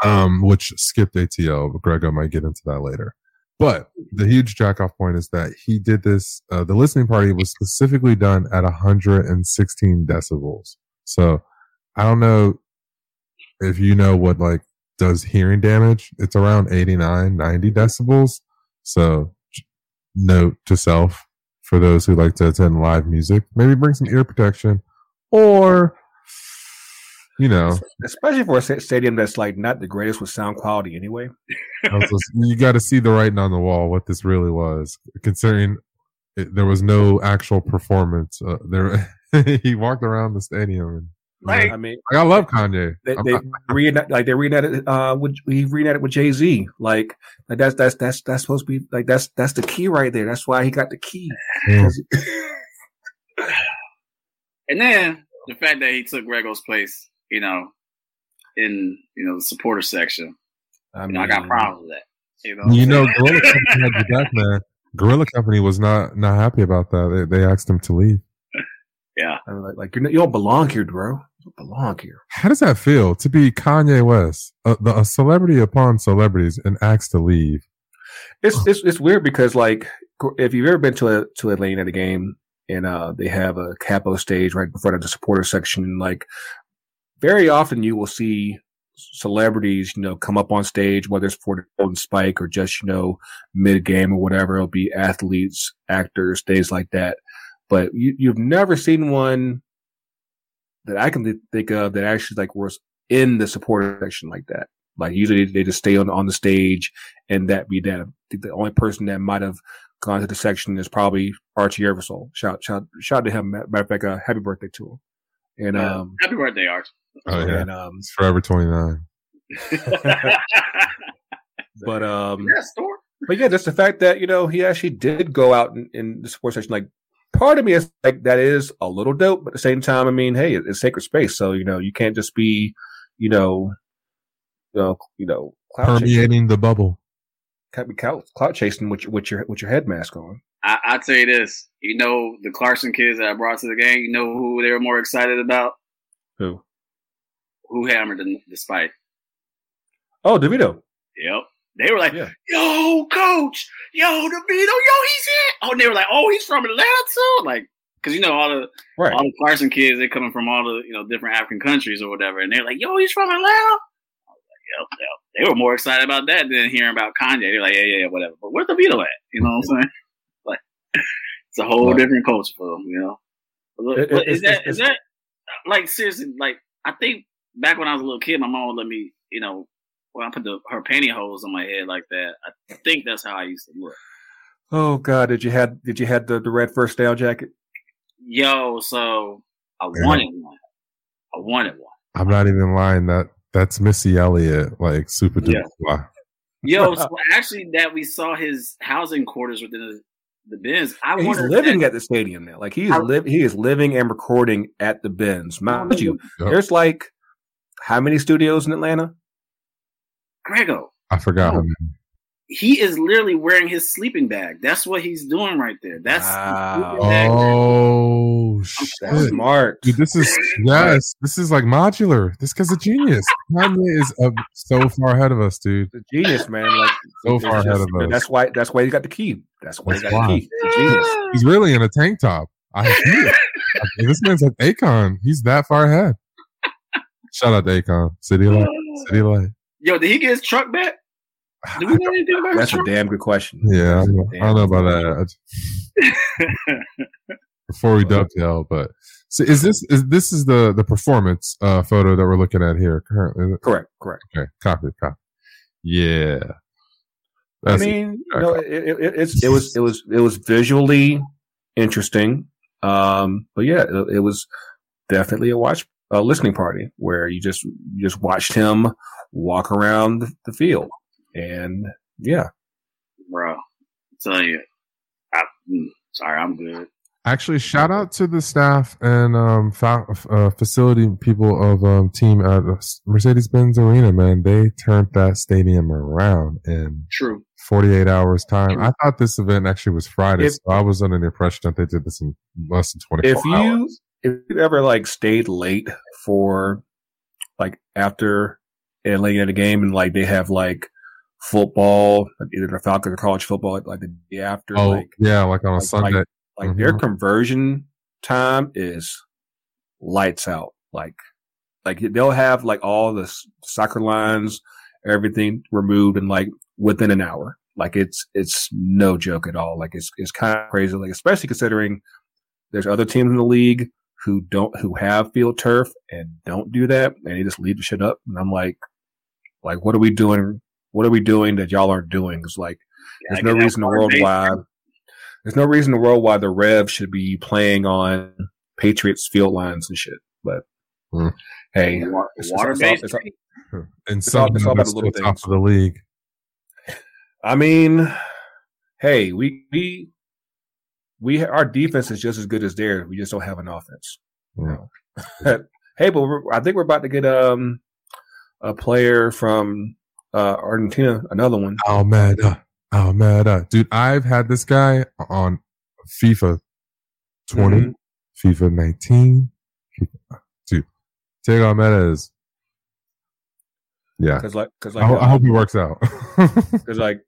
Speaker 3: um, which skipped ATL, but Grego might get into that later. But the huge jack off point is that he did this. Uh, the listening party was specifically done at 116 decibels. So I don't know if you know what like does hearing damage. It's around 89, 90 decibels. So note to self for those who like to attend live music, maybe bring some ear protection or, you know,
Speaker 2: especially for a stadium that's like not the greatest with sound quality anyway.
Speaker 3: Just- you got to see the writing on the wall, what this really was, considering it, there was no actual performance. Uh, there, he walked around the stadium. And,
Speaker 4: Like-
Speaker 2: I mean,
Speaker 3: like, I love Kanye.
Speaker 2: they,
Speaker 3: I'm
Speaker 2: they
Speaker 3: not-
Speaker 2: reunite, like they reunited uh with he reunited with Jay Z. Like, like that's that's that's that's supposed to be like that's that's the key right there. That's why he got the key.
Speaker 3: Yeah.
Speaker 4: And then the fact that he took Rego's place, you know, in you know the supporter section.
Speaker 2: I
Speaker 4: You
Speaker 2: mean,
Speaker 4: know, I got problems with that. You know,
Speaker 3: you know, Gorilla Company had your back, man. Gorilla Company was not not happy about that. They, they asked him to leave.
Speaker 4: yeah.
Speaker 2: I mean, like, like you're, you don't belong here, bro. You don't belong here.
Speaker 3: How does that feel to be Kanye West, a, the, a celebrity upon celebrities, and asked to leave?
Speaker 2: It's it's it's weird because like if you've ever been to a to a lane at a game and uh they have a capo stage right in front of the supporter section, like very often you will see celebrities, you know, come up on stage, whether it's for the Golden Spike or just, you know, mid game or whatever. It'll be athletes, actors, things like that. But you, you've never seen one that I can think of that actually like was in the supporter section like that. Like usually they just stay on, on the stage and that be that. I think the only person that might have gone to the section is probably Archie Eversole. Shout, shout, shout to him. Matter of fact, uh, happy birthday to him. And,
Speaker 4: Yeah.
Speaker 2: um,
Speaker 4: Happy birthday, Archie.
Speaker 3: Oh yeah,
Speaker 2: and, um,
Speaker 3: it's Forever Twenty Nine.
Speaker 2: but um,
Speaker 4: yeah, store.
Speaker 2: but yeah, just the fact that you know he actually did go out in, in the sports section. Like, part of me is like that is a little dope, but at the same time, I mean, hey, it's sacred space, so you know you can't just be, you know, you know, you know, clout chasing,
Speaker 3: Permeating the bubble.
Speaker 2: can't be clout, clout chasing with your, with your with your head mask on.
Speaker 4: I, I'll tell you this. You know, the Clarkston kids that I brought to the game, you know who they were more excited about?
Speaker 2: Who?
Speaker 4: Who hammered the, the spike?
Speaker 2: Oh, DeVito.
Speaker 4: Yep. They were like,
Speaker 2: Yeah.
Speaker 4: yo, coach, yo, DeVito, yo, he's here. Oh, and they were like, oh, he's from Atlanta too? Like, because you know, all the
Speaker 2: Right.
Speaker 4: all the Clarkston kids, they're coming from all the, you know, different African countries or whatever. And they're like, yo, he's from Atlanta. Like, yep, yep. They were more excited about that than hearing about Kanye. They're like, yeah, yeah, yeah, whatever. But where's DeVito at? You know what I'm saying? Like, it's a whole
Speaker 2: Right.
Speaker 4: different culture for them, you know? But,
Speaker 2: It-
Speaker 4: but
Speaker 2: it-
Speaker 4: is that, is that, like, seriously, like, I think back when I was a little kid, my mom would let me, you know, when I put the, her pantyhose on my head like that, I think that's how I used to look.
Speaker 2: Oh God, did you had did you had the, the red first style jacket?
Speaker 4: Yo, so I
Speaker 3: Yeah.
Speaker 4: wanted one. I wanted one.
Speaker 3: I'm not even lying. That that's Missy Elliott, like super duper
Speaker 4: Yeah. Yo, so actually, that we saw his housing quarters within the, the Benz. I
Speaker 2: he's living
Speaker 4: that-
Speaker 2: at the stadium now. Like he's
Speaker 4: I-
Speaker 2: live he is living and recording at the Benz. Mind you,
Speaker 3: Yep.
Speaker 2: there's like how many studios in Atlanta?
Speaker 4: Grego.
Speaker 3: I forgot
Speaker 4: Oh. He is literally wearing his sleeping bag. That's what he's doing right there. That's the
Speaker 2: Wow.
Speaker 4: sleeping.
Speaker 3: Oh
Speaker 2: That's
Speaker 3: shit.
Speaker 2: smart.
Speaker 3: Dude, this is yes, this is like modular. This guy's a genius. Kanye is uh, so far ahead of us, dude.
Speaker 2: The genius, man. Like
Speaker 3: So
Speaker 2: it's
Speaker 3: far ahead of us.
Speaker 2: That's why. That's why he got the key. That's why he got
Speaker 3: why.
Speaker 2: the key. The genius.
Speaker 3: He's really in a tank top. I see it. this man's like Akon. He's that far ahead. Shout out to Akon. City Light. City Light.
Speaker 4: Yo, did he get his truck back? Do we know anything about his
Speaker 2: That's a
Speaker 4: truck?
Speaker 2: damn good question.
Speaker 3: Yeah, I don't, know- I don't know about that. I just- Before we dovetail, but so is this is this is the the performance uh photo that we're looking at here currently?
Speaker 2: Correct. Correct.
Speaker 3: Okay, copy, copy. Yeah,
Speaker 2: I mean, you know, it, it, it, it's it was it was it was visually interesting. Um, but yeah, it, it was definitely a watch a listening party where you just you just watched him walk around the, the field, and yeah,
Speaker 4: Bro, I'm telling you. I, mm, sorry, I'm good.
Speaker 3: Actually, shout out to the staff and um, fa- uh, facility people of um, team at Mercedes Benz Arena. Man, they turned that stadium around in
Speaker 4: True.
Speaker 3: 48 hours time. I thought this event actually was Friday,
Speaker 2: If-
Speaker 3: so I was under the impression that they did this in less than 24
Speaker 2: if you
Speaker 3: hours.
Speaker 2: if you ever like stayed late for like after and late in the game and like they have like football, like either the Falcons or college football, like, like the day after,
Speaker 3: Oh,
Speaker 2: like
Speaker 3: yeah, like on a
Speaker 2: like-
Speaker 3: Sunday.
Speaker 2: like their
Speaker 3: Mhm.
Speaker 2: conversion time is lights out. Like, like they'll have like all the soccer lines, everything removed and like within an hour. Like it's, it's no joke at all. Like it's, it's kind of crazy. Like, especially considering there's other teams in the league who don't, who have field turf and don't do that. And they just leave the shit up. And I'm like, like, what are we doing? What are we doing that y'all aren't doing? It's like, there's no reason the world
Speaker 4: base.
Speaker 2: why there's no reason in the world why the Rev should be playing on Patriots field lines and shit. But
Speaker 3: Hmm.
Speaker 2: hey,
Speaker 4: Wa-
Speaker 2: it's- it's-
Speaker 4: Water
Speaker 2: it's all- it's all-
Speaker 3: And
Speaker 2: it's all- it's all about the little
Speaker 3: still top of the league.
Speaker 2: I mean, hey, we we we our defense is just as good as theirs. We just don't have an offense. You know? hey, but we're, I think we're about to get um a player from uh Argentina, another one.
Speaker 3: Almada. Almada. Dude, I've had this guy on FIFA 20,
Speaker 2: Mhm.
Speaker 3: FIFA 19. FIFA, dude, Diego Almada is, yeah.
Speaker 2: Because like, because
Speaker 3: I,
Speaker 2: like,
Speaker 3: I hope he works out.
Speaker 2: Because like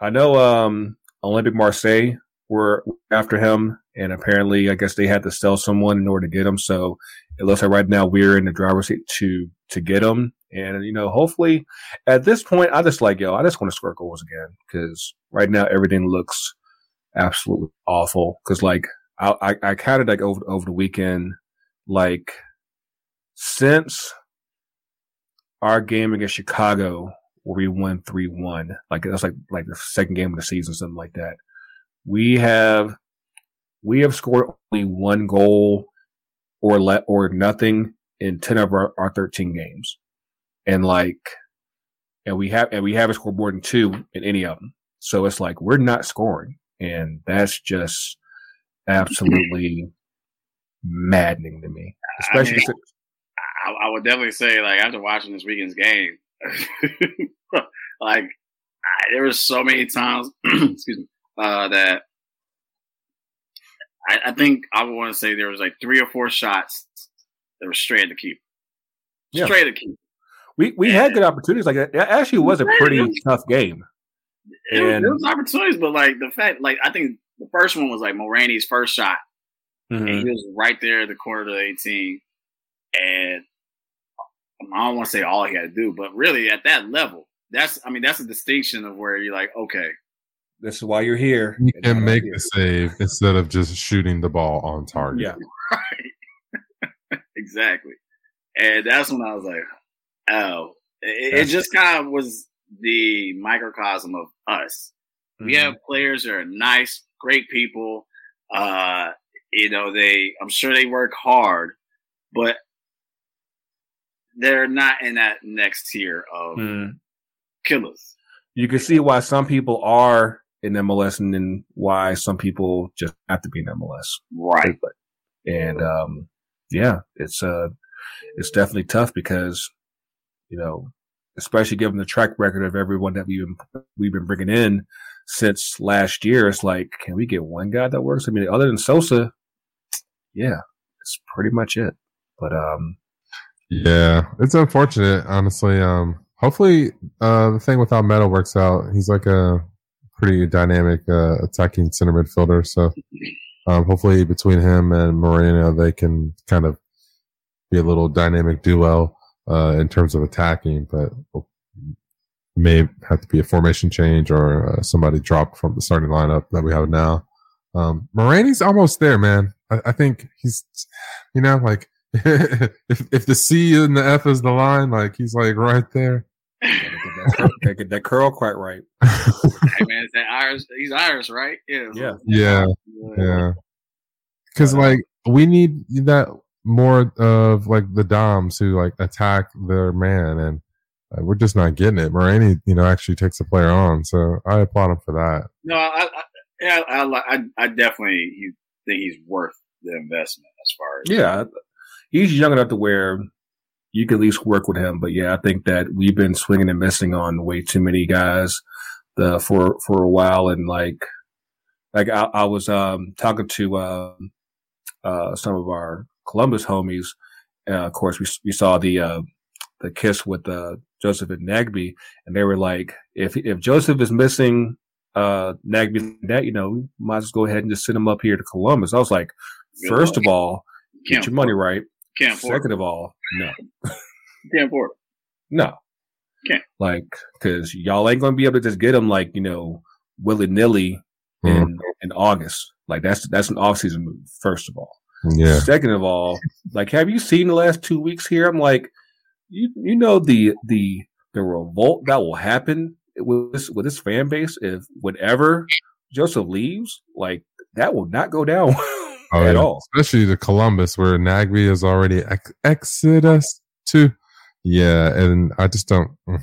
Speaker 2: I know um Olympique Marseille were after him, and apparently I guess they had to sell someone in order to get him. So it looks like right now we're in the driver's seat to to get them. And you know, hopefully at this point, I just like yo, I just want to score goals again because right now everything looks absolutely awful. Because like I I, I counted like over over the weekend, like since our game against Chicago where we won three one. Like that's like like the second game of the season, something like that. We have we have scored only one goal or let or nothing in ten of our, our thirteen games. And like and we have and we haven't scored more than two in any of them. So it's like we're not scoring, and that's just absolutely maddening to me. Especially,
Speaker 4: I, mean, I, I, would definitely say, like after watching this weekend's game, like I, there was so many times, excuse me, uh, that I, I, think I would want to say there was like three or four shots that were straight to keep, yeah. straight to keep.
Speaker 2: We we and, had good opportunities. Like it actually was a pretty was,
Speaker 4: tough
Speaker 2: game.
Speaker 4: It, and, was opportunities, but like the fact, like I think the first one was like Mulraney's first shot, mm-hmm. and he was right there at the corner of the eighteen, and I don't want to say all he had to do, but really at that level, that's I mean that's a distinction of where you're like, okay,
Speaker 2: this is why you're here.
Speaker 3: You can make the save instead of just shooting the ball on target.
Speaker 2: Yeah,
Speaker 4: right. Exactly. And that's when I was like, oh, it, it just kind of was the microcosm of us. Mm-hmm. We have players that are nice, great people. Uh, you know, they, I'm sure they work hard, but they're not in that next tier of mm. killers.
Speaker 2: You can see why some people are in MLS and then why some people just have to be in MLS.
Speaker 4: Right.
Speaker 2: And, um, yeah, it's, uh, it's definitely tough because, you know, especially given the track record of everyone that we've been, we've been bringing in since last year. It's like, can we get one guy that works? I mean, other than Sosa, yeah, it's pretty much it. But, um,
Speaker 3: yeah, it's unfortunate, honestly. Um, hopefully, uh, the thing with Almada works out. He's like a pretty dynamic, uh, attacking center midfielder. So, um, hopefully between him and Moreno, they can kind of be a little dynamic duo, uh, in terms of attacking, but may have to be a formation change or uh, somebody dropped from the starting lineup that we have now. Um, Moreno's almost there, man. I, I think he's, you know, like, if if the C and the F is the line, like he's like right there.
Speaker 2: Gotta get that curl quite right.
Speaker 4: hey man, that Irish. He's Irish, right?
Speaker 2: Yeah. Yeah.
Speaker 3: Yeah. Yeah. Because like we need that more of like the Doms who like attack their man, and uh, we're just not getting it. Moreno, you know, actually takes the player on, so I applaud him for that.
Speaker 4: No, I, I, I, I, I definitely think he's worth the investment as far as
Speaker 2: yeah he's young enough to where you can at least work with him. But yeah, I think that we've been swinging and missing on way too many guys the, for for a while, and like like I, I was um, talking to uh, uh, some of our Columbus homies. Uh, of course, we we saw the uh, the kiss with uh, Josef and Nagbe, and they were like, if if Josef is missing uh, Nagbe, that you know, we might as well go ahead and just send him up here to Columbus. I was like, first of all, get your money right.
Speaker 4: Can't afford
Speaker 2: Second of all, no.
Speaker 4: Can't afford.
Speaker 2: No.
Speaker 4: Can't.
Speaker 2: Like, cause y'all ain't gonna be able to just get them like, you know, willy nilly mm. in, mm-hmm. in August. Like that's, that's an off season move, first of all.
Speaker 3: Yeah.
Speaker 2: Second of all, like, have you seen the last two weeks here? I'm like, you, you know, the, the, the revolt that will happen with this, with this fan base if whenever Josef leaves, like that will not go down oh, at yeah. all.
Speaker 3: Especially the Columbus where Nagbe has already ex- exited us to. Yeah, and I just don't. Mm.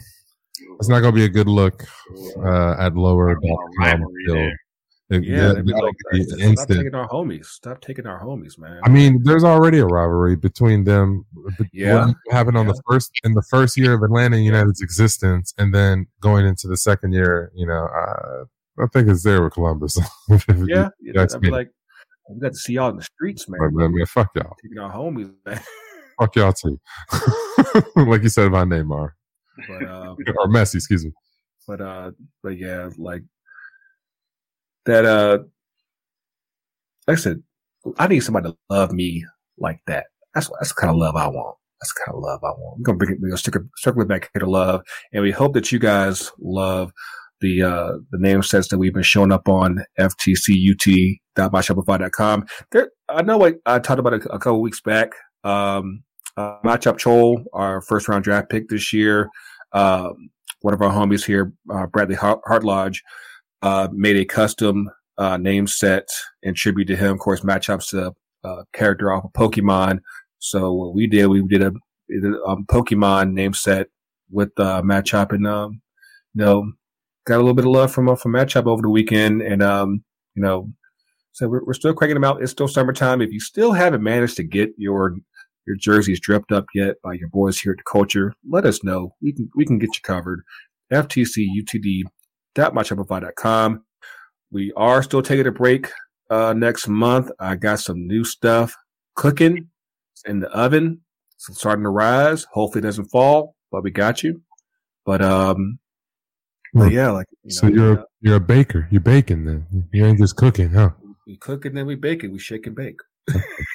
Speaker 3: It's not going to be a good look uh, at lower.
Speaker 2: Yeah, yeah like, stop taking our homies. Stop taking our homies, man.
Speaker 3: I mean, there's already a rivalry between them. Yeah, what happened on yeah. the first in the first year of Atlanta United's existence, and then going into the second year, you know, uh, I think it's there with Columbus.
Speaker 2: yeah, yeah I mean, like we got to see y'all in the streets, man.
Speaker 3: Right, man, man fuck y'all.
Speaker 2: Taking our homies, man.
Speaker 3: Fuck y'all too. like you said about Neymar. But, uh, or Messi, excuse me.
Speaker 2: But uh, but yeah, like that. Uh, like I said, I need somebody to love me like that. That's that's the kind of love I want. That's the kind of love I want. We're gonna bring it, we're gonna circle, circle it back here to love, and we hope that you guys love the uh, the name sets that we've been showing up on ftcut.myshopify.com. There, I know I, I talked about it a couple weeks back. Um, uh, Machop our first round draft pick this year. Uh, one of our homies here, uh, Bradley Hartlodge, uh, made a custom uh, name set in tribute to him. Of course, Machop's a uh, character off of Pokemon. So what we did, we did a, a um, Pokemon name set with uh, Matt and um, you know got a little bit of love from uh, from Matt Chop over the weekend, and um, you know, so we're, we're still cranking them out. It's still summertime. If you still haven't managed to get your your jerseys draped up yet by your boys here at the Culture, let us know. We can we can get you covered. FTCUTD.myshopify.com. We are still taking a break uh, next month. I got some new stuff cooking in the oven. It's starting to rise. Hopefully it doesn't fall, but we got you. But um, but yeah, like
Speaker 3: you know, so you're a, you're a baker. You're baking then. You ain't just cooking, huh?
Speaker 2: We cook and then we bake it. We shake and bake.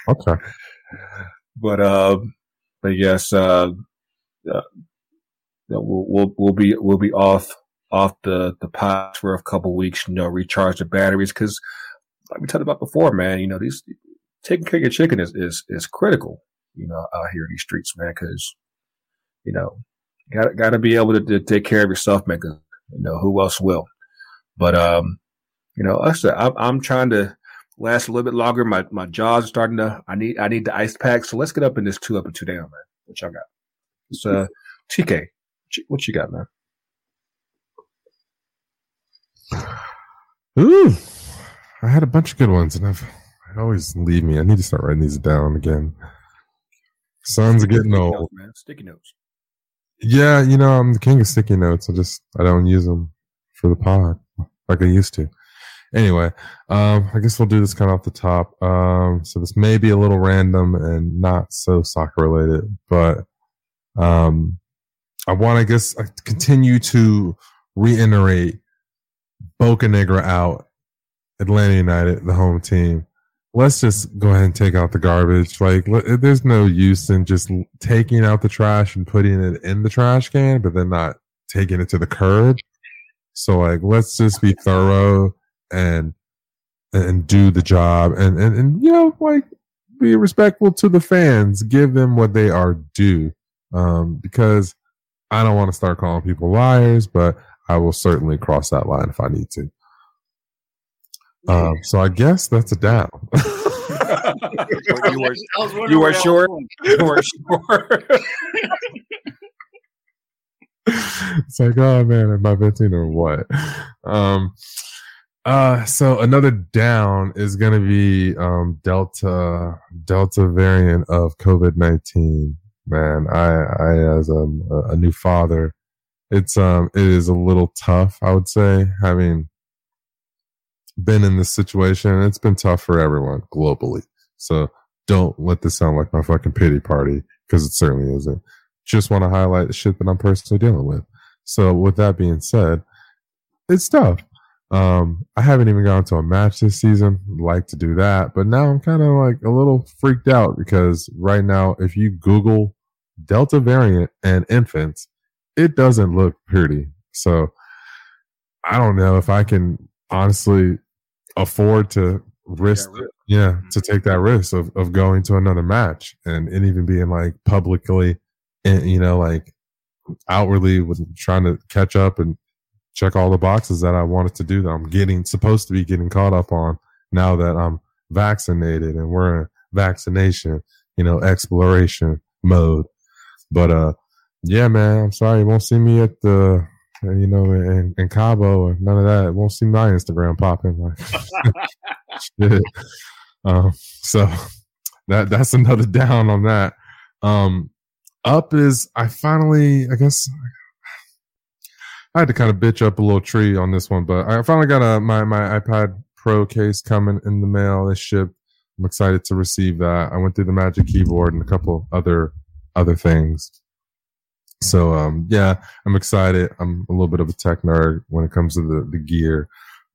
Speaker 3: okay.
Speaker 2: But um, but yes, uh, uh we'll, we'll we'll be we'll be off off the the pot for a couple weeks. You know, recharge the batteries because like we talked about before, man. You know, these taking care of your chicken is is is critical. You know, out here in these streets, man, because you know, got got to be able to, to, take care of yourself, man. Cause, you know, who else will? But um, you know, I said I'm, I'm trying to last a little bit longer. My my jaws are starting to. I need I need the ice pack. So let's get up in this two up and two down, man. What y'all got? It's uh TK. What you got, man?
Speaker 3: Ooh, I had a bunch of good ones, and I've I always leave me. I need to start writing these down again. Sons are getting old,
Speaker 2: notes, man. Sticky notes.
Speaker 3: Yeah, you know I'm the king of sticky notes. I just I don't use them for the pod like I used to. Anyway, um, I guess we'll do this kind of off the top. Um, so this may be a little random and not so soccer related, but um, I want, I guess, continue to reiterate Bocanegra out, Atlanta United, the home team. Let's just go ahead and take out the garbage. Like, there's no use in just taking out the trash and putting it in the trash can, but then not taking it to the curb. So, like, let's just be thorough and and do the job and and, and you know like be respectful to the fans. Give them what they are due. Um, because i don't want to start calling people liars but i will certainly cross that line if i need to. Um, so i guess that's a down.
Speaker 2: You were, you were sure? you were sure?
Speaker 3: It's like oh man am i venting or what? Um uh, so another down is going to be um, Delta Delta variant of COVID nineteen. Man, I I as a, a new father, it's um it is a little tough. I would say having been in this situation, it's been tough for everyone globally. So don't let this sound like my fucking pity party because it certainly isn't. Just want to highlight the shit that I'm personally dealing with. So with that being said, it's tough. Um, I haven't even gone to a match this season. Like to do that, but now I'm kind of like a little freaked out because right now, if you Google Delta variant and infants, it doesn't look pretty. So I don't know if I can honestly afford to risk, yeah, mm-hmm. to take that risk of, of going to another match and, and even being like publicly, and you know, like outwardly with trying to catch up and check all the boxes that I wanted to do that I'm getting supposed to be getting caught up on now that I'm vaccinated and we're in vaccination, you know, exploration mode. But uh yeah, man, I'm sorry you won't see me at the you know, in, in Cabo or none of that. It Won't see my Instagram popping like. Um, so that that's another down on that. Um, up is I finally, I guess, I had to kind of bitch up a little tree on this one, but I finally got a my my iPad Pro case coming in the mail. This ship. I'm excited to receive that. I went through the Magic Keyboard and a couple other other things. So um yeah, I'm excited. I'm a little bit of a tech nerd when it comes to the the gear.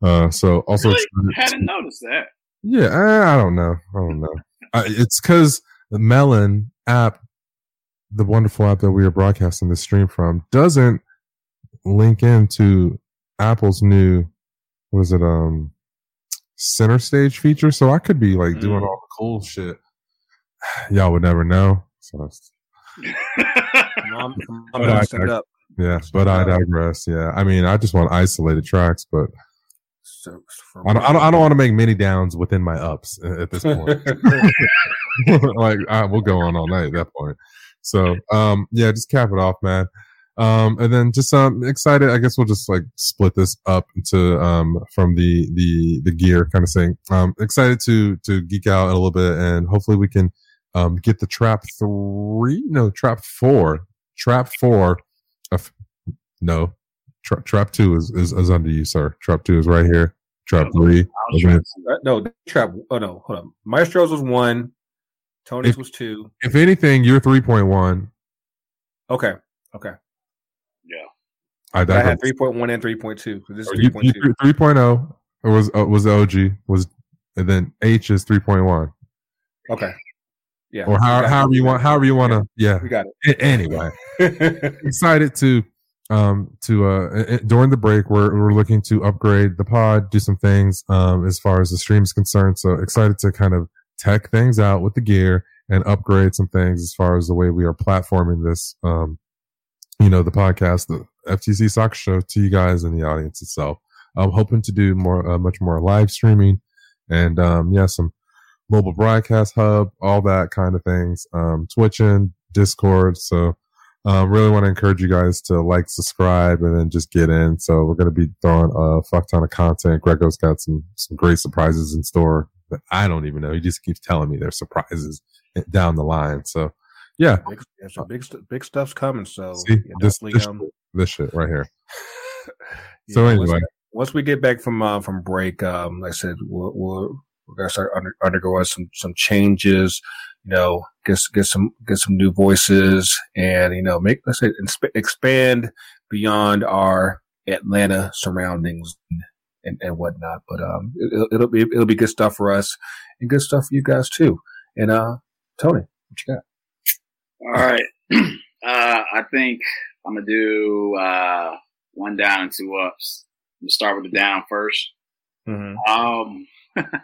Speaker 3: Uh, so also
Speaker 4: really? hadn't noticed that.
Speaker 3: Yeah, I, I don't know. I don't know. I, it's because the Melon app, the wonderful app that we are broadcasting this stream from, doesn't link into Apple's new what is it um center stage feature, so I could be like mm. doing all the cool shit. Y'all would never know. So
Speaker 2: mom, mom set up.
Speaker 3: Yeah, but I digress. Yeah, I mean, I just want isolated tracks, but so, I don't, I don't, I don't want to make many downs within my ups at this point. like, we'll go on all night at that point. So, um, yeah, just cap it off, man. Um, and then just um excited. I guess we'll just like split this up into um from the the the gear kind of thing. Um, excited to to geek out a little bit, and hopefully we can um get the trap three, no trap four, trap four. Of, no, tra- trap two is, is is under you, sir. Trap two is right here. Trap three. is in-
Speaker 2: Uh, no, trap. Oh no, hold on. Maestro's was one. Tony's was two.
Speaker 3: If anything, you're three point one.
Speaker 2: Okay, okay.
Speaker 3: I,
Speaker 2: I had three point one and three point two. So this is
Speaker 3: You,
Speaker 2: three
Speaker 3: you,
Speaker 2: point
Speaker 3: 3.0 was uh, was the OG was, and then H is 3.1,
Speaker 2: Okay. Yeah.
Speaker 3: or how,
Speaker 2: we
Speaker 3: however you want, however you want to. Yeah.
Speaker 2: We got
Speaker 3: it. Anyway, excited to um to uh uh, during the break we're we're looking to upgrade the pod, do some things um as far as the stream is concerned. So excited to kind of tech things out with the gear and upgrade some things as far as the way we are platforming this um you know the podcast the ftc soccer show to you guys and the audience itself i'm hoping to do more uh, much more live streaming and um yeah some mobile broadcast hub all that kind of things um twitching discord so um, really want to encourage you guys to like, subscribe, and then just get in. So we're going to be throwing a fuck ton of content. Grego's got some some great surprises in store that I don't even know. He just keeps telling me there's surprises down the line. So yeah,
Speaker 2: big, yeah, so big, big stuff's coming. So
Speaker 3: see this this,
Speaker 2: um,
Speaker 3: shit, this shit right here.
Speaker 2: yeah,
Speaker 3: So
Speaker 2: once-
Speaker 3: anyway,
Speaker 2: once we get back from uh, from break, um, like I said, we'll, we'll we're gonna start under, undergoing some some changes. You know, get get some get some new voices, and you know, make let's say expand beyond our Atlanta surroundings and, and, whatnot. But um, it, it'll be it'll be good stuff for us and good stuff for you guys too. And uh, Tony, what you got?
Speaker 4: All right. uh, I think I'm gonna do uh, one down and two ups. I'm gonna start with the down first.
Speaker 2: Mm-hmm.
Speaker 4: Um,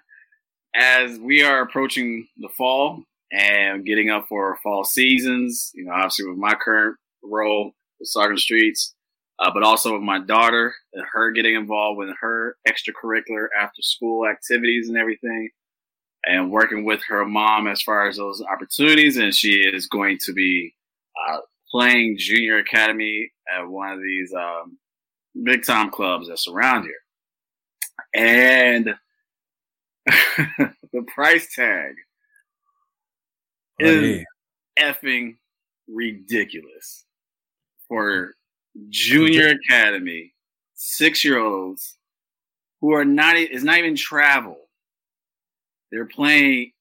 Speaker 4: as we are approaching the fall and getting up for fall seasons, you know, obviously with my current role with the Streets, uh, but also with my daughter and her getting involved with her extracurricular after school activities and everything, and working with her mom as far as those opportunities. And she is going to be uh, playing junior academy at one of these um, big time clubs that surround here. And the price tag is effing ridiculous for junior academy six year olds who are not is not even travel. They're playing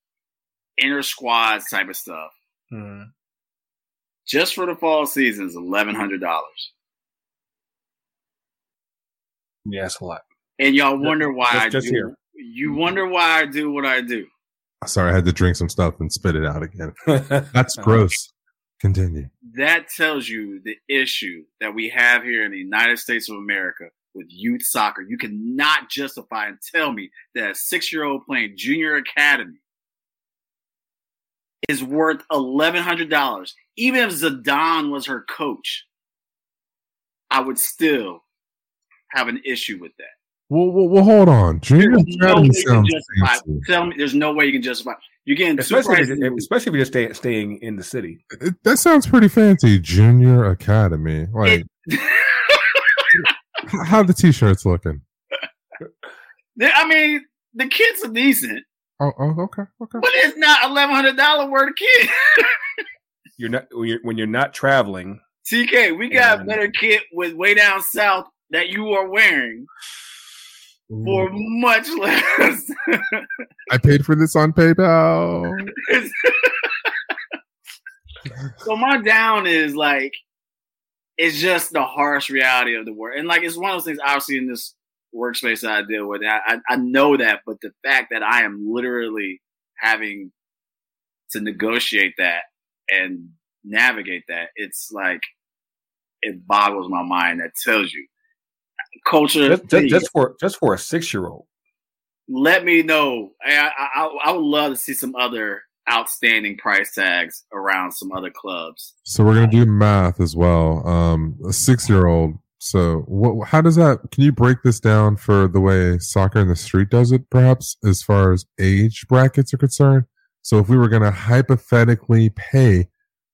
Speaker 4: inner squads type of stuff.
Speaker 2: Mhm.
Speaker 4: Just for the fall season is eleven hundred dollars.
Speaker 2: Yeah, it's a lot.
Speaker 4: And y'all wonder why
Speaker 2: Just-
Speaker 4: I
Speaker 2: just
Speaker 4: do
Speaker 2: here.
Speaker 4: you wonder why I do what I do.
Speaker 3: Sorry, I had to drink some stuff and spit it out again. That's gross. Continue.
Speaker 4: that tells you the issue that we have here in the United States of America with youth soccer. You cannot justify and tell me that a six year old playing junior academy is worth eleven hundred dollars. Even if Zidane was her coach, I would still have an issue with that.
Speaker 3: Well, well, well hold on. Junior
Speaker 4: There's no way
Speaker 3: Academy
Speaker 4: you can
Speaker 3: sounds
Speaker 4: justify. Tell me, there's no way you can justify. You're getting
Speaker 2: especially
Speaker 4: prices.
Speaker 2: if, especially if you're stay, staying in the city.
Speaker 3: It- that sounds pretty fancy. Junior Academy. Like,
Speaker 4: It-
Speaker 3: how the t-shirts looking?
Speaker 4: I mean, the kids are decent.
Speaker 3: Oh, oh, okay, okay.
Speaker 4: But it's not eleven hundred dollar worth of kit.
Speaker 2: You're not when you're, when you're not traveling.
Speaker 4: TK, we got
Speaker 2: And-
Speaker 4: better kit with way down south that you are wearing for much less.
Speaker 3: I paid for this on PayPal.
Speaker 4: so my down is like it's just the harsh reality of the world. and like it's one of those things. Obviously, in this workspace that I deal with, I, I, I know that, but the fact that I am literally having to negotiate that and navigate that, it's like it boggles my mind. That tells you culture.
Speaker 2: Just, just, just for just for a six year old.
Speaker 4: let me know. I, I, I- I would love to see some other outstanding price tags around some other clubs.
Speaker 3: So we're gonna do math as well. Um, a six-year-old. So what? How does that? Can you break this down for the way soccer in the street does it, perhaps, as far as age brackets are concerned? So if we were gonna hypothetically pay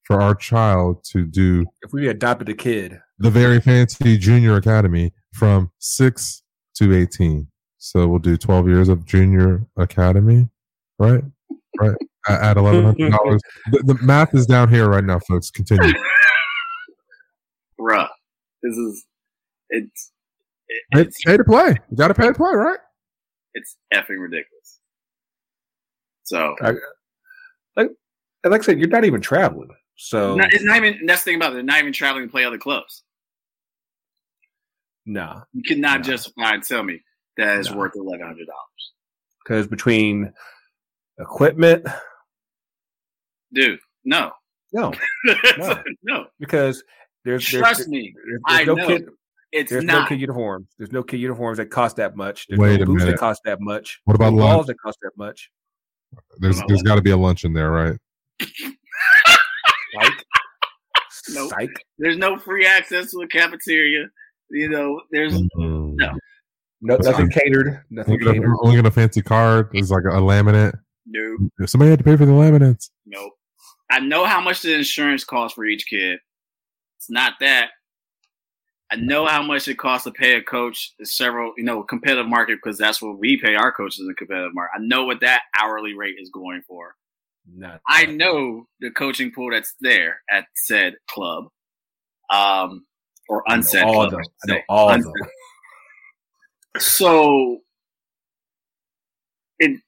Speaker 3: for our child to do
Speaker 2: If we adopted a kid,
Speaker 3: the very fancy junior academy from six to 18. So we'll do 12 years of junior academy, right? Right. At $1,100. the, the math is down here right now, folks. Continue.
Speaker 4: Bruh, this is it's it,
Speaker 3: Pay,
Speaker 4: it's
Speaker 3: pay to play. You got to pay to play, right?
Speaker 4: it's effing ridiculous. So
Speaker 2: I, like, like I said, you're not even traveling. So
Speaker 4: not, it's not even that's the thing about it. They're not even traveling to play other clubs.
Speaker 2: No,
Speaker 4: You cannot
Speaker 2: No.
Speaker 4: justify and tell me that is
Speaker 2: No.
Speaker 4: worth eleven hundred dollars,
Speaker 2: because between equipment,
Speaker 4: dude. No,
Speaker 2: no, No.
Speaker 4: no.
Speaker 2: because there's there's,
Speaker 4: Trust me,
Speaker 2: there's,
Speaker 4: I
Speaker 2: no
Speaker 4: know.
Speaker 2: kid.
Speaker 4: it's
Speaker 2: There's no kid uniforms. There's no kid uniforms that cost that much. There's
Speaker 3: Wait
Speaker 2: no
Speaker 3: a
Speaker 2: boots
Speaker 3: minute.
Speaker 2: that cost that much.
Speaker 3: What about
Speaker 2: no balls
Speaker 3: lunch?
Speaker 2: that cost that much?
Speaker 3: There's
Speaker 4: About
Speaker 3: there's
Speaker 4: what?
Speaker 3: got to be a lunch in there, right?
Speaker 2: Psych.
Speaker 4: Nope.
Speaker 2: Psych.
Speaker 4: There's no free access to a cafeteria. You know, there's
Speaker 3: Mm.
Speaker 4: No.
Speaker 2: No,
Speaker 3: That's
Speaker 2: nothing
Speaker 3: fine.
Speaker 2: catered. Nothing
Speaker 3: Only get, a,
Speaker 2: catered.
Speaker 3: only get a fancy card. There's like a, laminate.
Speaker 4: no,
Speaker 3: Somebody had to pay for the laminates.
Speaker 4: no. I know how much the insurance costs for each kid. It's not that. I know how much it costs to pay a coach several, you know, competitive market because that's what we pay our coaches in competitive market. I know what that hourly rate is going for.
Speaker 2: Not
Speaker 4: I know the coaching pool that's there at said club, um, or unsaid
Speaker 2: all
Speaker 4: club.
Speaker 2: of them. I know
Speaker 4: say.
Speaker 2: all of
Speaker 4: Unsaid.
Speaker 2: them.
Speaker 4: So, it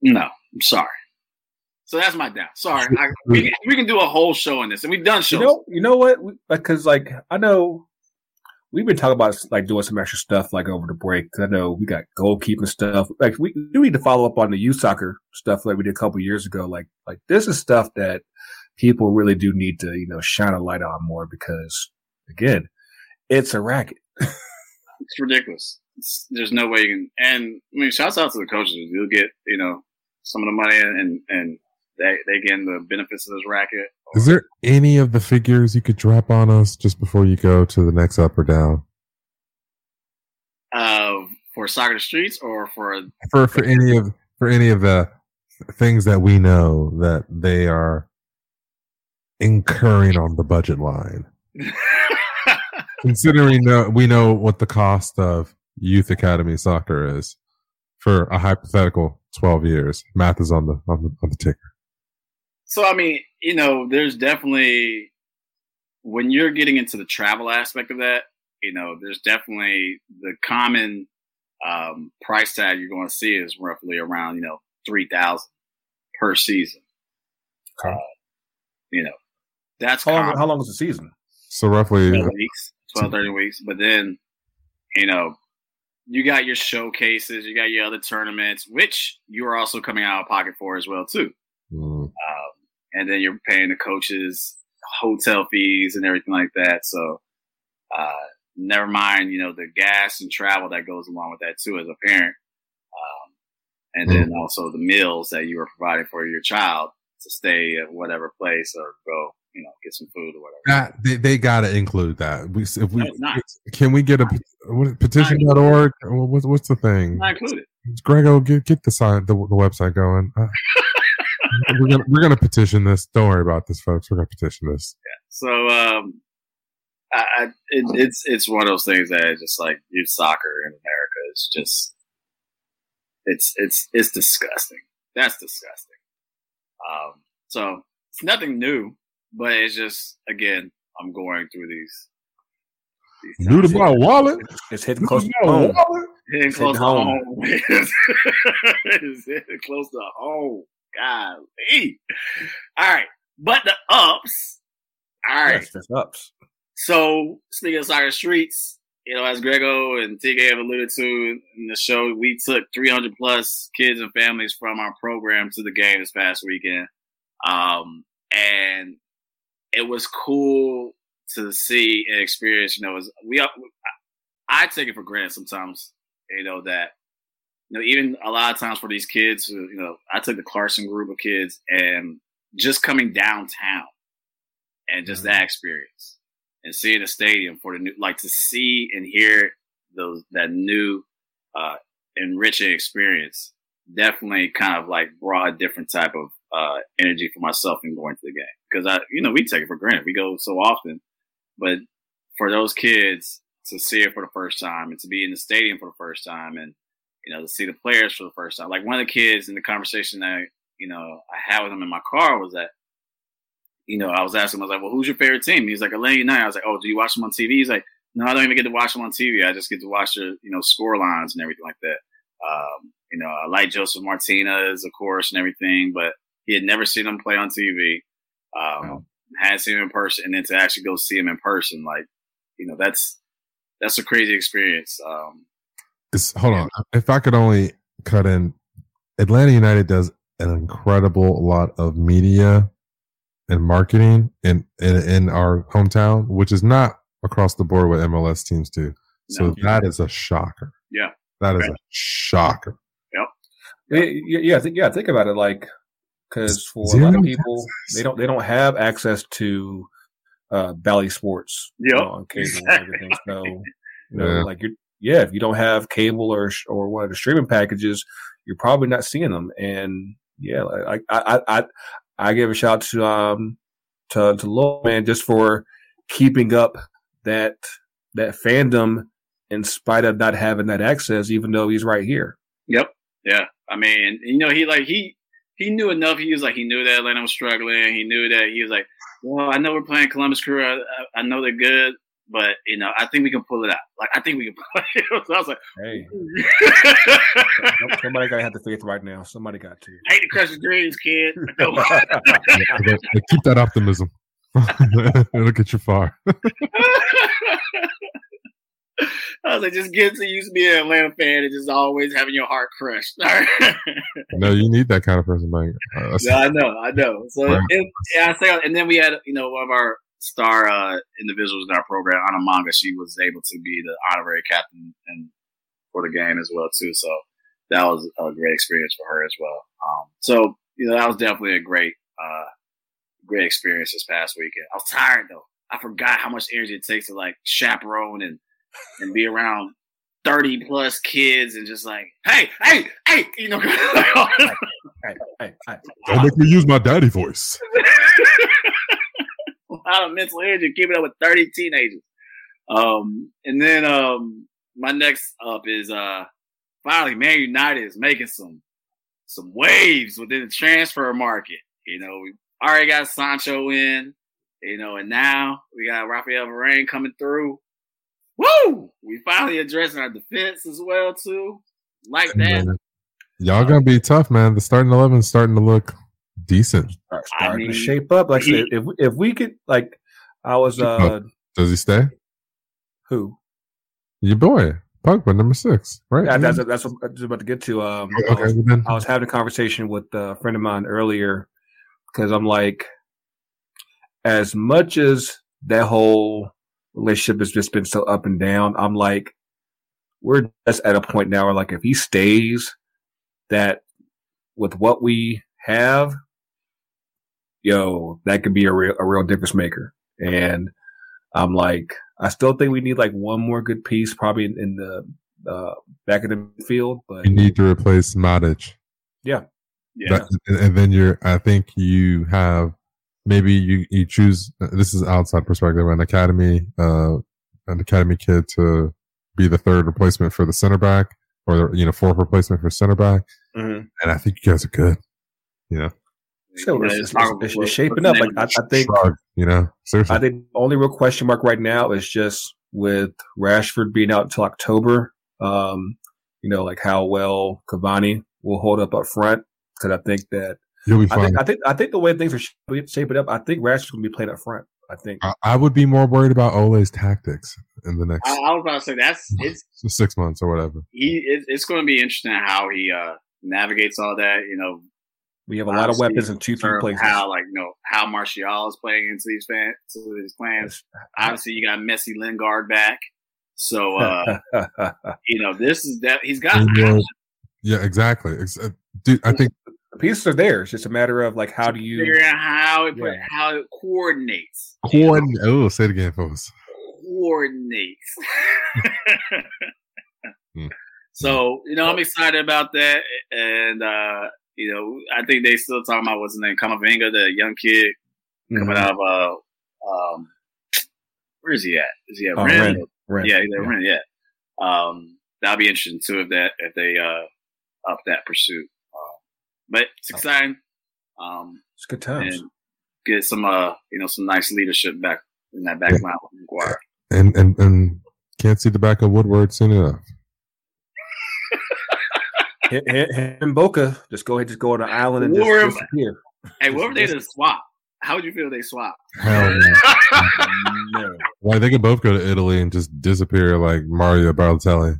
Speaker 4: no, I'm sorry. So that's my doubt. Sorry, I, we, can- we can do a whole show on this, and we've done
Speaker 2: You
Speaker 4: shows.
Speaker 2: know, you know what? Because like I know we've been talking about like doing some extra stuff like over the break. 'cause I know we got goalkeeping stuff. Like we do need to follow up on the youth soccer stuff like we did a couple years ago. Like like this is stuff that people really do need to you know shine a light on more because again, it's a racket.
Speaker 4: it's ridiculous. It's, there's no way you can. And I mean, shouts out to the coaches. You'll get you know some of the money, and and they they getting the benefits of this racket.
Speaker 3: Is there any of the figures you could drop on us just before you go to the next up or down?
Speaker 4: uh, for soccer streets or for
Speaker 3: For for any of for any of the things that we know that they are incurring on the budget line. Considering uh, we know what the cost of youth academy soccer is for a hypothetical 12 years. Math is on the on the, on the ticker.
Speaker 4: So I mean, you know, there's definitely when you're getting into the travel aspect of that, you know, there's definitely the common um, price tag you're going to see is roughly around you know three thousand per season.
Speaker 2: Okay.
Speaker 4: Uh, you know, that's
Speaker 2: How long, how long is the season?
Speaker 3: So roughly
Speaker 4: 12 weeks, 12, 13 weeks. But then, you know, you got your showcases, you got your other tournaments, which you are also coming out of pocket for as well too. And then you're paying the coaches hotel fees and everything like that. So, uh, never mind, you know, the gas and travel that goes along with that too as a parent. Um, and then also the meals that you are providing for your child to stay at whatever place or go, you know, get some food or whatever.
Speaker 3: that they, they got to include that. We if we
Speaker 4: No,
Speaker 3: can we get a what, petition.org What- what's what's the thing?
Speaker 4: Not included.
Speaker 3: Grego, get get the side the, the website going. Uh, we're gonna we're gonna petition this. Don't worry about this, folks. We're gonna petition this. Yeah.
Speaker 4: So um, I, I it, it's it's one of those things that is just like youth soccer in America is just it's it's it's disgusting. That's disgusting. Um, so it's nothing new, but it's just again I'm going through these. these
Speaker 3: New to
Speaker 4: times.
Speaker 3: my wallet.
Speaker 2: It's hitting
Speaker 3: New
Speaker 2: close
Speaker 3: to
Speaker 2: to home.
Speaker 3: wallet.
Speaker 4: Hitting close to
Speaker 2: home.
Speaker 4: home. it's hitting close to home. Golly. All right. But the ups. All right.
Speaker 2: Yes, that's ups.
Speaker 4: So speaking of soccer streets, you know, as Grego and TK have alluded to in the show, we took 300 plus kids and families from our program to the game this past weekend, um, and it was cool to see and experience. You know, as we I take it for granted sometimes. You know that you know even a lot of times for these kids, who, you know, I took the Clarkston group of kids and just coming downtown and just that experience and seeing the stadium for the new, like to see and hear those that new, uh, enriching experience. Definitely, kind of like brought a different type of uh, energy for myself in going to the game because I, you know, we take it for granted. We go so often, but for those kids to see it for the first time and to be in the stadium for the first time and you know to see the players for the first time. Like one of the kids in the conversation that you know I had with him in my car was that you know I was asking him I was like, well, who's your favorite team? He's like Atlanta United. I was like, oh, do you watch them on TV? He's like, no, I don't even get to watch them on TV. I just get to watch the you know score lines and everything like that. Um, you know, I like Josef Martinez, of course, and everything, but he had never seen him play on TV. Um, wow. Had seen him in person, and then to actually go see him in person, like you know, that's that's a crazy experience. Um,
Speaker 3: it's, hold on, if I could only cut in, Atlanta United does an incredible lot of media and marketing in, in, in our hometown, which is not across the board what MLS teams do. So no. that is a shocker.
Speaker 4: Yeah,
Speaker 3: that is okay. a shocker.
Speaker 4: Yep.
Speaker 2: Yeah, yeah, think, yeah. Think about it, like because for Zero a lot of people, they don't they don't have access to uh, Bally Sports
Speaker 4: yep.
Speaker 2: you know, on cable exactly. and everything. So, you know, yeah. like you yeah, if you don't have cable or or one of the streaming packages, you're probably not seeing them. And yeah, I I I, I give a shout out to um to to Lil man just for keeping up that that fandom in spite of not having that access, even though he's right here.
Speaker 4: Yep. Yeah. I mean, you know, he like he he knew enough. He was like he knew that Atlanta was struggling. He knew that he was like, well, I know we're playing Columbus Crew. I, I know they're good, but you know, I think we can pull it out. Like I think we can pull it. out. so I was like,
Speaker 2: hey, somebody got to have the faith right now. Somebody got to.
Speaker 4: I hate to crush the dreams, kid.
Speaker 3: Keep that optimism. It'll get you far.
Speaker 4: I was like, just get to used to be an Atlanta fan and just always having your heart crushed.
Speaker 3: no, you need that kind of person, Mike.
Speaker 4: Uh, yeah, I know, I know. So, right. and, I say, and then we had, you know, one of our star uh, individuals in our program, Anna Manga. She was able to be the honorary captain and for the game as well too. So that was a great experience for her as well. Um, so you know, that was definitely a great, uh, great experience this past weekend. I was tired though. I forgot how much energy it takes to like chaperone and and be around 30 plus kids and just like, hey, hey, hey, you know, hey,
Speaker 3: hey, hey, hey. Don't make me use my daddy voice.
Speaker 4: lot of mental energy keeping up with 30 teenagers. Um, and then um, my next up is uh, finally Man United is making some some waves within the transfer market. You know, we already got Sancho in, you know, and now we got Rafael Varane coming through. Woo! We finally addressing our defense as well too. Like that.
Speaker 3: Y'all gonna be tough, man. The starting eleven starting to look decent.
Speaker 2: Start, starting I mean, to shape up. Like he, if if we could, like, I was. uh
Speaker 3: Does he stay?
Speaker 2: Who?
Speaker 3: Your boy, punk Pogba, number six, right?
Speaker 2: Yeah, that's that's what I was about to get to. Um, okay, I, was, I was having a conversation with a friend of mine earlier because I'm like, as much as that whole relationship has just been so up and down. I'm like, we're just at a point now where like if he stays, that with what we have, yo, that could be a real a real difference maker. And I'm like, I still think we need like one more good piece, probably in, in the uh, back of the field. But
Speaker 3: you need to replace Matic.
Speaker 2: Yeah,
Speaker 4: yeah,
Speaker 3: that, and then you're. I think you have maybe you, you choose, this is outside perspective, an academy, uh, an academy kid to be the third replacement for the center back or, you know, fourth replacement for center back. Mm-hmm. And I think you guys are good. You know?
Speaker 2: So it's, it's, it's, it's shaping up. Like I, I think,
Speaker 3: Shrug, you know, seriously.
Speaker 2: I think the only real question mark right now is just with Rashford being out until October. Um, you know, like how well Cavani will hold up up front. Cause I think that
Speaker 3: You'll be fine.
Speaker 2: I think, I think, I think the way things are shaping up, I think Rashford's going to be playing up front. I think.
Speaker 3: I, I, would be more worried about Ole's tactics in the next.
Speaker 4: I, I was about to say that's it's
Speaker 3: six months or whatever.
Speaker 4: He it, it's going to be interesting how he uh, navigates all that. You know,
Speaker 2: we have a lot of weapons in two three places.
Speaker 4: How like you know how Martial is playing into these fans, into these plans. Obviously, you got Jesse Lingard back, so uh, you know this is that he's got.
Speaker 3: Yeah, exactly. Uh, dude, I think
Speaker 2: the pieces are there. It's just a matter of like how do you
Speaker 4: figure out how it yeah. how it coordinates.
Speaker 3: Coordinate. Oh, say it again, folks.
Speaker 4: Coordinates. hmm. So you know, I'm excited about that, and uh, you know, I think they still talking about what's his name, Camavinga, the young kid mm-hmm. coming out of uh, um, where is he at? Is he at
Speaker 2: Oh,
Speaker 4: Rennes?
Speaker 2: Rennes. Rennes.
Speaker 4: Yeah, he's at Rennes. Yeah. Um, that'll be interesting too if that if they uh up that pursuit. Uh, but it's exciting. Um,
Speaker 2: It's good times.
Speaker 4: get some uh you know some nice leadership back in that back line with Maguire.
Speaker 3: And and and can't see the back of Woodward soon enough.
Speaker 2: Him, him, him and Boca just go ahead, just go on an island and
Speaker 4: Or-
Speaker 2: just disappear.
Speaker 4: Hey, what if they just swap? How would you feel if they swap?
Speaker 3: Hell no.
Speaker 2: no.
Speaker 3: Like they could both go to Italy and just disappear like Mario Balotelli.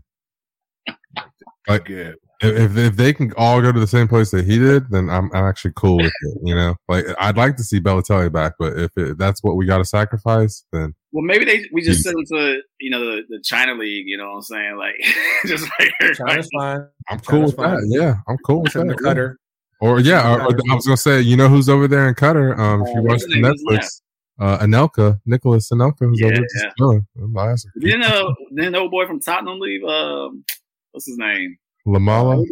Speaker 3: Like
Speaker 2: Good.
Speaker 3: If if they can all go to the same place that he did, then I'm I'm actually cool with it. You know, like I'd like to see Balotelli back, but if it, that's what we got to sacrifice, then
Speaker 4: Well, maybe they we just send them to you know the, the China League. You know what I'm saying? Like just like
Speaker 2: China's fine.
Speaker 3: I'm cool with
Speaker 2: China's
Speaker 3: that.
Speaker 2: fine.
Speaker 3: Yeah, I'm cool with that.
Speaker 2: Qatar.
Speaker 3: Or yeah, or, or I was gonna say, you know who's over there in Qatar? Um, if you
Speaker 4: Uh,
Speaker 3: watch the
Speaker 4: his name? Who's
Speaker 3: Netflix, uh, Anelka, Nicolas Anelka, who's
Speaker 4: Yeah,
Speaker 3: over there just
Speaker 4: yeah.
Speaker 3: chilling. Nice.
Speaker 4: Didn't uh didn't the old boy from Tottenham leave? Um, what's his name?
Speaker 3: Lamela.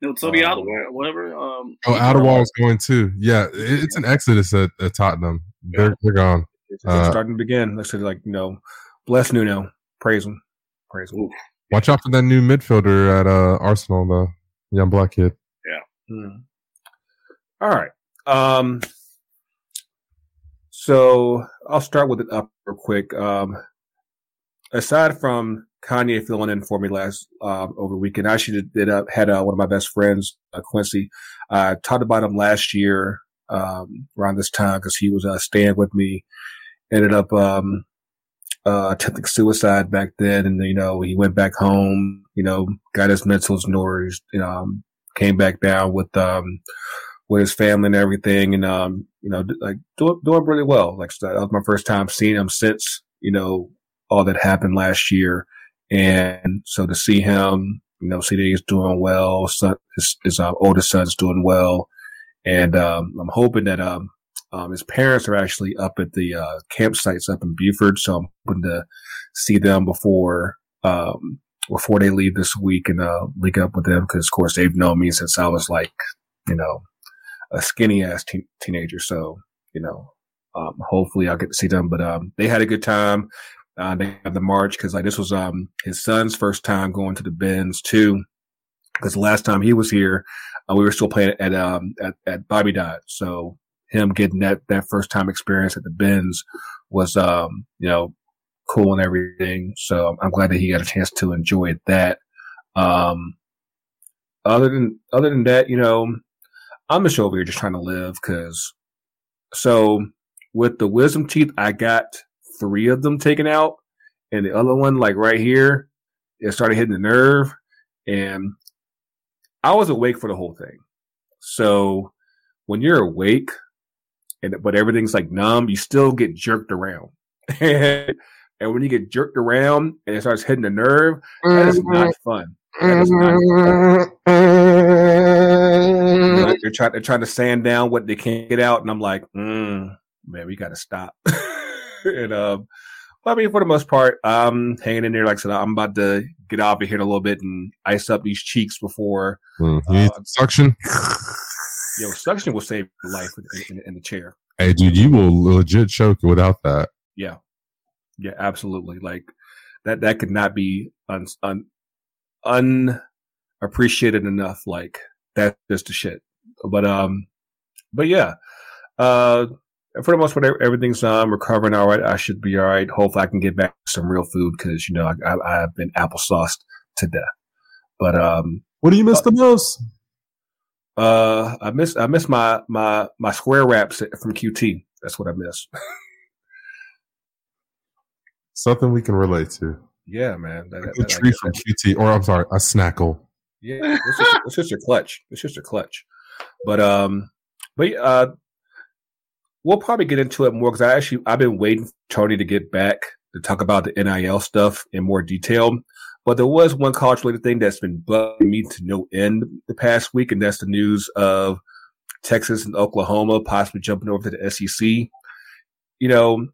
Speaker 4: No, Toby
Speaker 2: Um,
Speaker 4: whatever. Um,
Speaker 3: Oh, Alderweireld is going too. Yeah, it, it's an exodus at, at Tottenham. They're, they're gone.
Speaker 2: It's, it's
Speaker 3: Uh,
Speaker 2: starting to begin. Let's say, like, you know, bless Nuno. Praise him. Praise him.
Speaker 4: Oof.
Speaker 3: Watch out for that new midfielder at uh, Arsenal, the young black kid.
Speaker 2: Hmm. All right. Um, so I'll start with it up real quick. Um, aside from Kanye filling in for me last um, over weekend, I actually did, did uh, had uh, one of my best friends, uh, Quincy. I talked about him last year um, around this time because he was uh, staying with me. Ended up um, uh, attempting suicide back then, and you know he went back home. You know, got his order. he's, You know, um, came back down with um with his family and everything, and um you know like doing doing really well. Like that was my first time seeing him since you know all that happened last year, and so to see him, you know, see that he's doing well. Son, his his uh, oldest son's doing well, and um, I'm hoping that um. Um, his parents are actually up at the uh, campsites up in Buford, so I'm hoping to see them before um, before they leave this week and uh, link up with them because, of course, they've known me since I was like, you know, a skinny ass teen- teenager. So, you know, um, hopefully I'll get to see them. But um, they had a good time. Uh, they had the march because like this was um his son's first time going to the Benz too. Because the last time he was here, uh, we were still playing at um at, at Bobby Dodd. So him getting that that first time experience at the Benz was um you know cool and everything. So I'm glad that he got a chance to enjoy that. Um, other than other than that, you know, I'm just over here just trying to live because. So with the wisdom teeth, I got three of them taken out, and the other one, like right here, it started hitting the nerve, and I was awake for the whole thing. So when you're awake, and but everything's like numb, you still get jerked around. and when you get jerked around and it starts hitting the nerve, that is not fun. That is not know, they're trying they're trying to sand down what they can't get out, and I'm like, mm, man, we got to stop. and um, but I mean, for the most part, I'm hanging in there. Like I said, I'm about to get off of here in a little bit and ice up these cheeks before.
Speaker 3: Mm,
Speaker 2: Uh,
Speaker 3: suction.
Speaker 2: Yo, suction will save life in, in, in the chair.
Speaker 3: Hey, dude, you will legit choke without that.
Speaker 2: Yeah, yeah, absolutely. Like that that could not be un, un unappreciated enough. Like that's just the shit. But um, but yeah, uh, for the most part, ev- everything's um recovering all right. I should be all right. Hopefully, I can get back some real food because you know I, I I've been applesauced to death. But um,
Speaker 3: What do you miss the most?
Speaker 2: uh, I miss I miss my my my square wraps from QT. That's what I miss.
Speaker 3: Something we can relate to.
Speaker 2: yeah, man. That,
Speaker 3: A
Speaker 2: that- that-
Speaker 3: from QT, or I'm sorry, a snackle.
Speaker 2: Yeah, it's just, it's just a clutch. It's just a clutch. But um, but uh, we'll probably get into it more because I actually I've been waiting for Tony to get back to talk about the NIL stuff in more detail. But there was one college related thing that's been bugging me to no end the past week, and that's the news of Texas and Oklahoma possibly jumping over to the SEC. You know,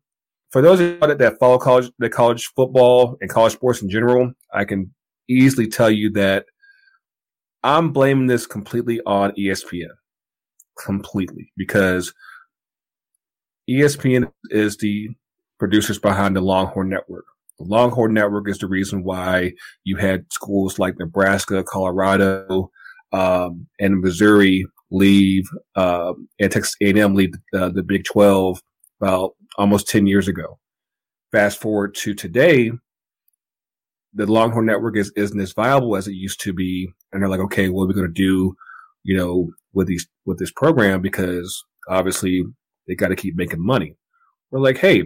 Speaker 2: for those of you that, follow college, the college football and college sports in general, I can easily tell you that I'm blaming this completely on ESPN. Completely. Because ESPN is the producers behind the Longhorn Network. The Longhorn Network is the reason why you had schools like Nebraska, Colorado, um, and Missouri leave, uh, and Texas A&M leave uh, the Big 12 about almost 10 years ago. Fast forward to today, the Longhorn Network is, isn't as viable as it used to be. And they're like, okay, what are we going to do, you know, with these, with this program? Because obviously they got to keep making money. We're like, hey,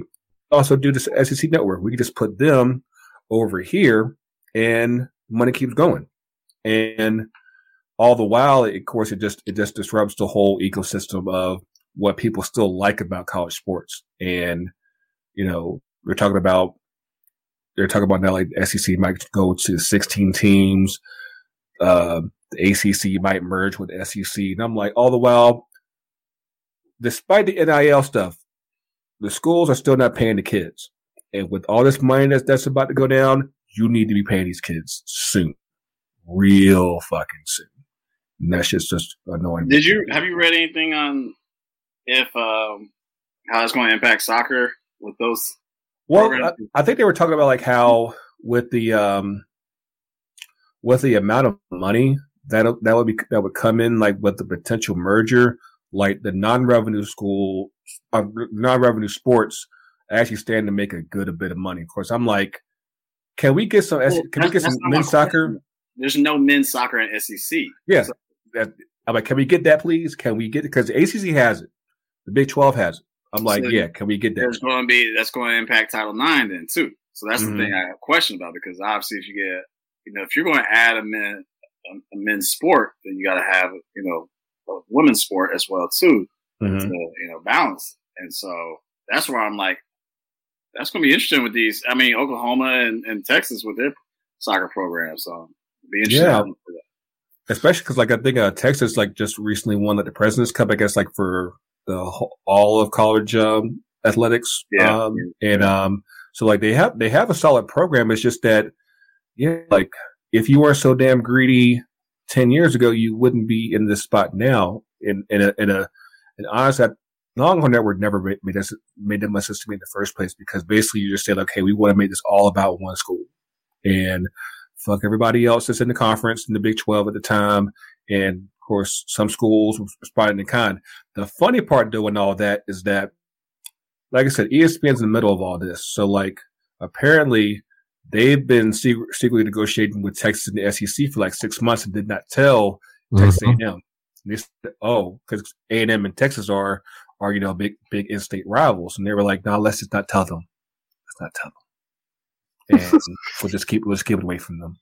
Speaker 2: also do this SEC network. We can just put them over here and money keeps going. And all the while, of course, it just, it just disrupts the whole ecosystem of what people still like about college sports. And, you know, we're talking about, they're talking about now like SEC might go to 16 teams. Uh, the ACC might merge with SEC. And I'm like, all the while, despite the NIL stuff, the schools are still not paying the kids. And with all this money that's, that's about to go down, you need to be paying these kids soon. Real fucking soon. And that shit's just annoying.
Speaker 4: Did you have you read anything on if um, how it's going to impact soccer with those?
Speaker 2: Well, I, I, think they were talking about like how with the um with the amount of money that that would be that would come in like with the potential merger, like the non-revenue school, uh, non-revenue sports actually stand to make a good a bit of money. Of course, I'm like, can we get some? Well, can we get some men's soccer?
Speaker 4: There's no men's soccer in SEC.
Speaker 2: Yes, so. that, I'm like, can we get that, please? Can we get it? Because the ACC has it, the Big Twelve has it. I'm like, so yeah, can we get that?
Speaker 4: There's going to be that's going to impact Title Nine then too. So that's mm-hmm. the thing I have question about because obviously if you get, you know, if you're going to add a men a, a men's sport, then you got to have, you know, a women's sport as well too, mm-hmm. to, you know, balance. And so that's where I'm like, that's going to be interesting with these. I mean, Oklahoma and, and Texas with their soccer programs. So be interesting. Yeah.
Speaker 2: Especially because, like, I think uh, Texas, like, just recently won like the President's Cup. I guess, like, for the whole, all of college um, athletics.
Speaker 4: Yeah.
Speaker 2: Um, and um, so, like, they have they have a solid program. It's just that, yeah, like, if you are so damn greedy 10 years ago, you wouldn't be in this spot now. In, in a, in a, and honestly, Longhorn Network never made, us, made that much sense to me in the first place because basically you just said, okay, we want to make this all about one school and fuck everybody else that's in the conference in the Big 12 at the time. And of course, some schools responded in kind. The funny part doing all that is that, like I said, ESPN's in the middle of all this. So like, apparently they've been secretly negotiating with Texas and the SEC for like six months and did not tell Texas mm-hmm. A&M. They said, oh, because A&M and Texas are are you know big big in-state rivals, and they were like, no, let's just not tell them. Let's not tell them, and we'll just keep we'll just keep it away from them.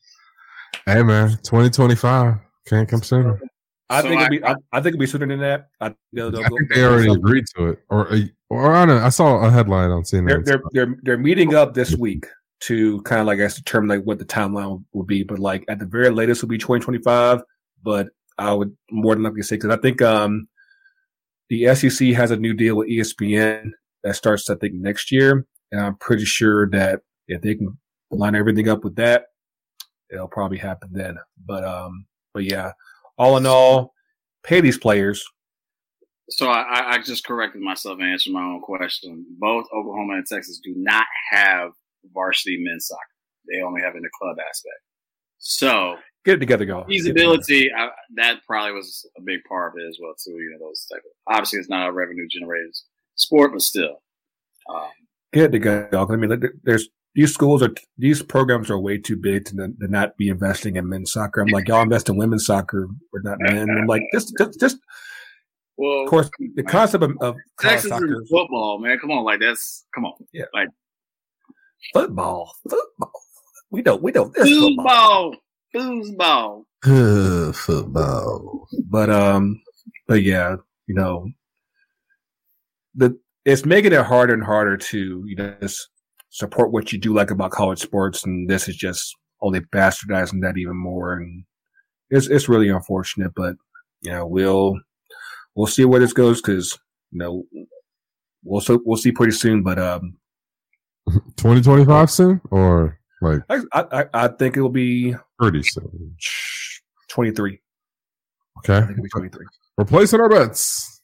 Speaker 3: Hey man, twenty twenty five can't come sooner.
Speaker 2: I so think it'll be. I, I, think it'll be sooner than that. I, they'll, they'll
Speaker 3: I think they already agreed to it, or or I, know, I saw a headline on CNN.
Speaker 2: They're, they're they're they're meeting up this week to kind of like I guess determine like what the timeline will be, but like at the very latest will be 2025. But I would more than likely say because I think um the SEC has a new deal with ESPN that starts I think next year, and I'm pretty sure that if they can line everything up with that, it'll probably happen then. But um, but yeah, all in all, pay these players.
Speaker 4: So I, I just corrected myself and answered my own question. Both Oklahoma and Texas do not have varsity men's soccer. They only have in the club aspect. So
Speaker 2: get it together, go.
Speaker 4: Feasibility, I, that probably was a big part of it as well too. You know, those type of obviously it's not a revenue generated sport, but still. Um,
Speaker 2: get it together, dog. I mean, there's these schools are these programs are way too big to, to not be investing in men's soccer. I'm like, y'all invest in women's soccer, we're not men. I'm like, just just just. Well, of course, the concept of, of
Speaker 4: Texas soccer, football, man. Come on, like that's come on,
Speaker 2: yeah,
Speaker 4: like
Speaker 2: football, football. We don't, we don't.
Speaker 4: This football, football,
Speaker 3: football. football.
Speaker 2: But um, but yeah, you know, the it's making it harder and harder to you know just support what you do like about college sports, and this is just only bastardizing that even more, and it's it's really unfortunate. But you know, we'll we'll see where this goes because you know we'll so we'll see pretty soon. But um,
Speaker 3: 2025 soon or like
Speaker 2: I, I, I think it will be
Speaker 3: pretty soon.
Speaker 2: 23.
Speaker 3: Okay. I think it'll be 23. We're placing our bets.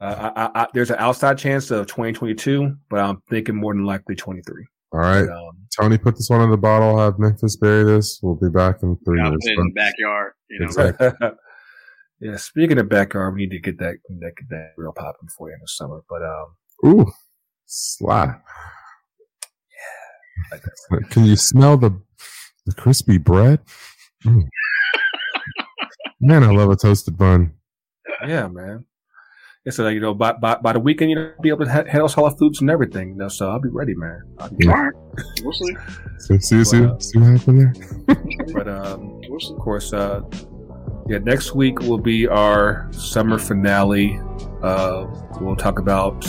Speaker 2: Uh, I, I, there's an outside chance of 2022, but I'm thinking more than likely 23.
Speaker 3: All right,
Speaker 2: But, um,
Speaker 3: Tony, put this one in the bottle. Have Memphis bury this. We'll be back in three
Speaker 4: I'll
Speaker 3: years.
Speaker 4: in the backyard. You know,
Speaker 3: Exactly.
Speaker 2: yeah. Speaking of backyard, we need to get that that, get that real popping before the end of summer. But um,
Speaker 3: Ooh, sly.
Speaker 2: Like.
Speaker 3: Can you smell the the crispy bread? Mm. Man, I love a toasted bun.
Speaker 2: yeah, man. Yeah, so you know, by, by by the weekend, you know, be able to ha- handle all the foods and everything. You know, so I'll be ready, man. I'll be
Speaker 3: Yeah.
Speaker 4: all right. We'll see.
Speaker 3: See, see, see,
Speaker 2: Wow.
Speaker 3: see what happened there?
Speaker 2: But um, of course, uh, yeah, next week will be our summer finale. Uh, we'll talk about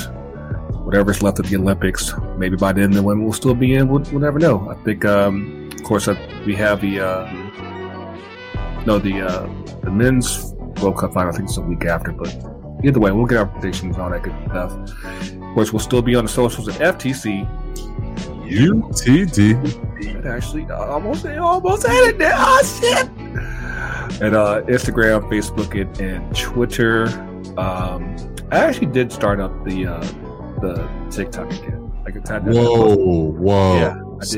Speaker 2: whatever's left of the Olympics. Maybe by then the women will still be in. We'll, we'll never know. I think, um, of course, uh, we have the uh, no the uh, the men's World Cup final. I think it's a week after, but either way, we'll get our predictions and all that good stuff. Of course, we'll still be on the socials at FTC.
Speaker 3: UTD.
Speaker 2: Actually I almost I almost had it there. Oh shit! And uh, Instagram, Facebook, and, and Twitter. Um, I actually did start up the uh, the TikTok again. Like it's had
Speaker 3: Whoa, whoa.
Speaker 2: Yeah, I did.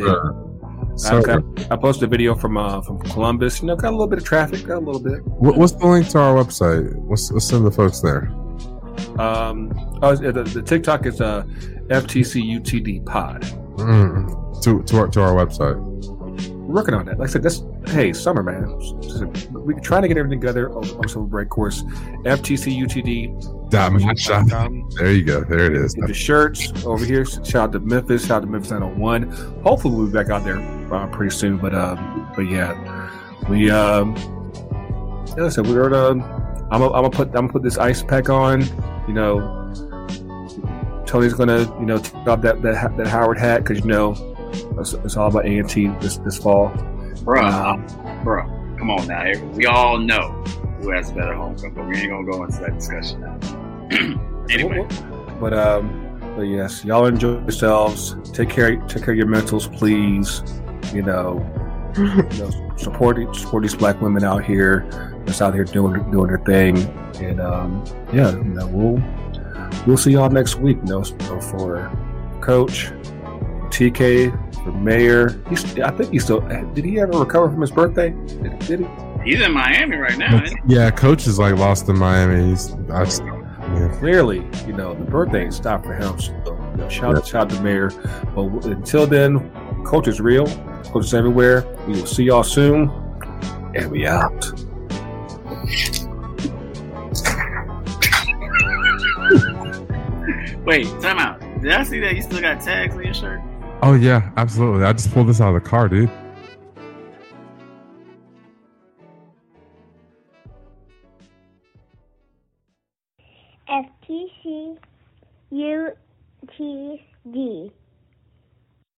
Speaker 3: sir.
Speaker 2: I, got- I posted a video from uh, from Columbus. You know, got a little bit of traffic, got a little bit.
Speaker 3: What, what's the link to our website? What's, let's send the folks there.
Speaker 2: Um, oh, the, the TikTok is uh, FTCUTD Pod.
Speaker 3: Mm. To, to, our, to our website.
Speaker 2: Working on that. Like I said, this hey summer man. We're trying to get everything together on, on summer break course. FTCUTD com.
Speaker 3: There you go. There it is.
Speaker 2: Get the shirts over here. Shout out to Memphis. Shout out to Memphis 901. Hopefully we'll be back out there uh, pretty soon. But um, but yeah, we um, yeah. So we're gonna. I'm gonna, I'm put I'm gonna put this ice pack on. You know, Tony's gonna you know off that that, that Howard hat because you know it's, it's all about A and T this this fall.
Speaker 4: Bruh,
Speaker 2: Um,
Speaker 4: bruh, come on now. We all know who has a better homecoming, but we ain't gonna go into that discussion now. anyway,
Speaker 2: But um, but yes, y'all enjoy yourselves. Take care, take care of your mentals, please. You know, you know, support support these black women out here that's out here doing doing their thing. And um, yeah, you know, we'll we'll see y'all next week. You know, for Coach TK, for Mayor. He's, I think he still did. He ever recover from his birthday? Did, did he?
Speaker 4: he's in Miami right now. Isn't
Speaker 3: Yeah, coach is like lost in Miami. He's, I just, yeah.
Speaker 2: clearly, you know, the birthday ain't stopped for him. So, you know, shout, shout out to the Mayor. But until then, coach is real. Coach is everywhere. We will see y'all soon. And we out.
Speaker 4: Wait, time out. Did I see that you still got tags on your shirt?
Speaker 3: Oh yeah, absolutely. I just pulled this out of the car, dude.
Speaker 6: FTC UTD.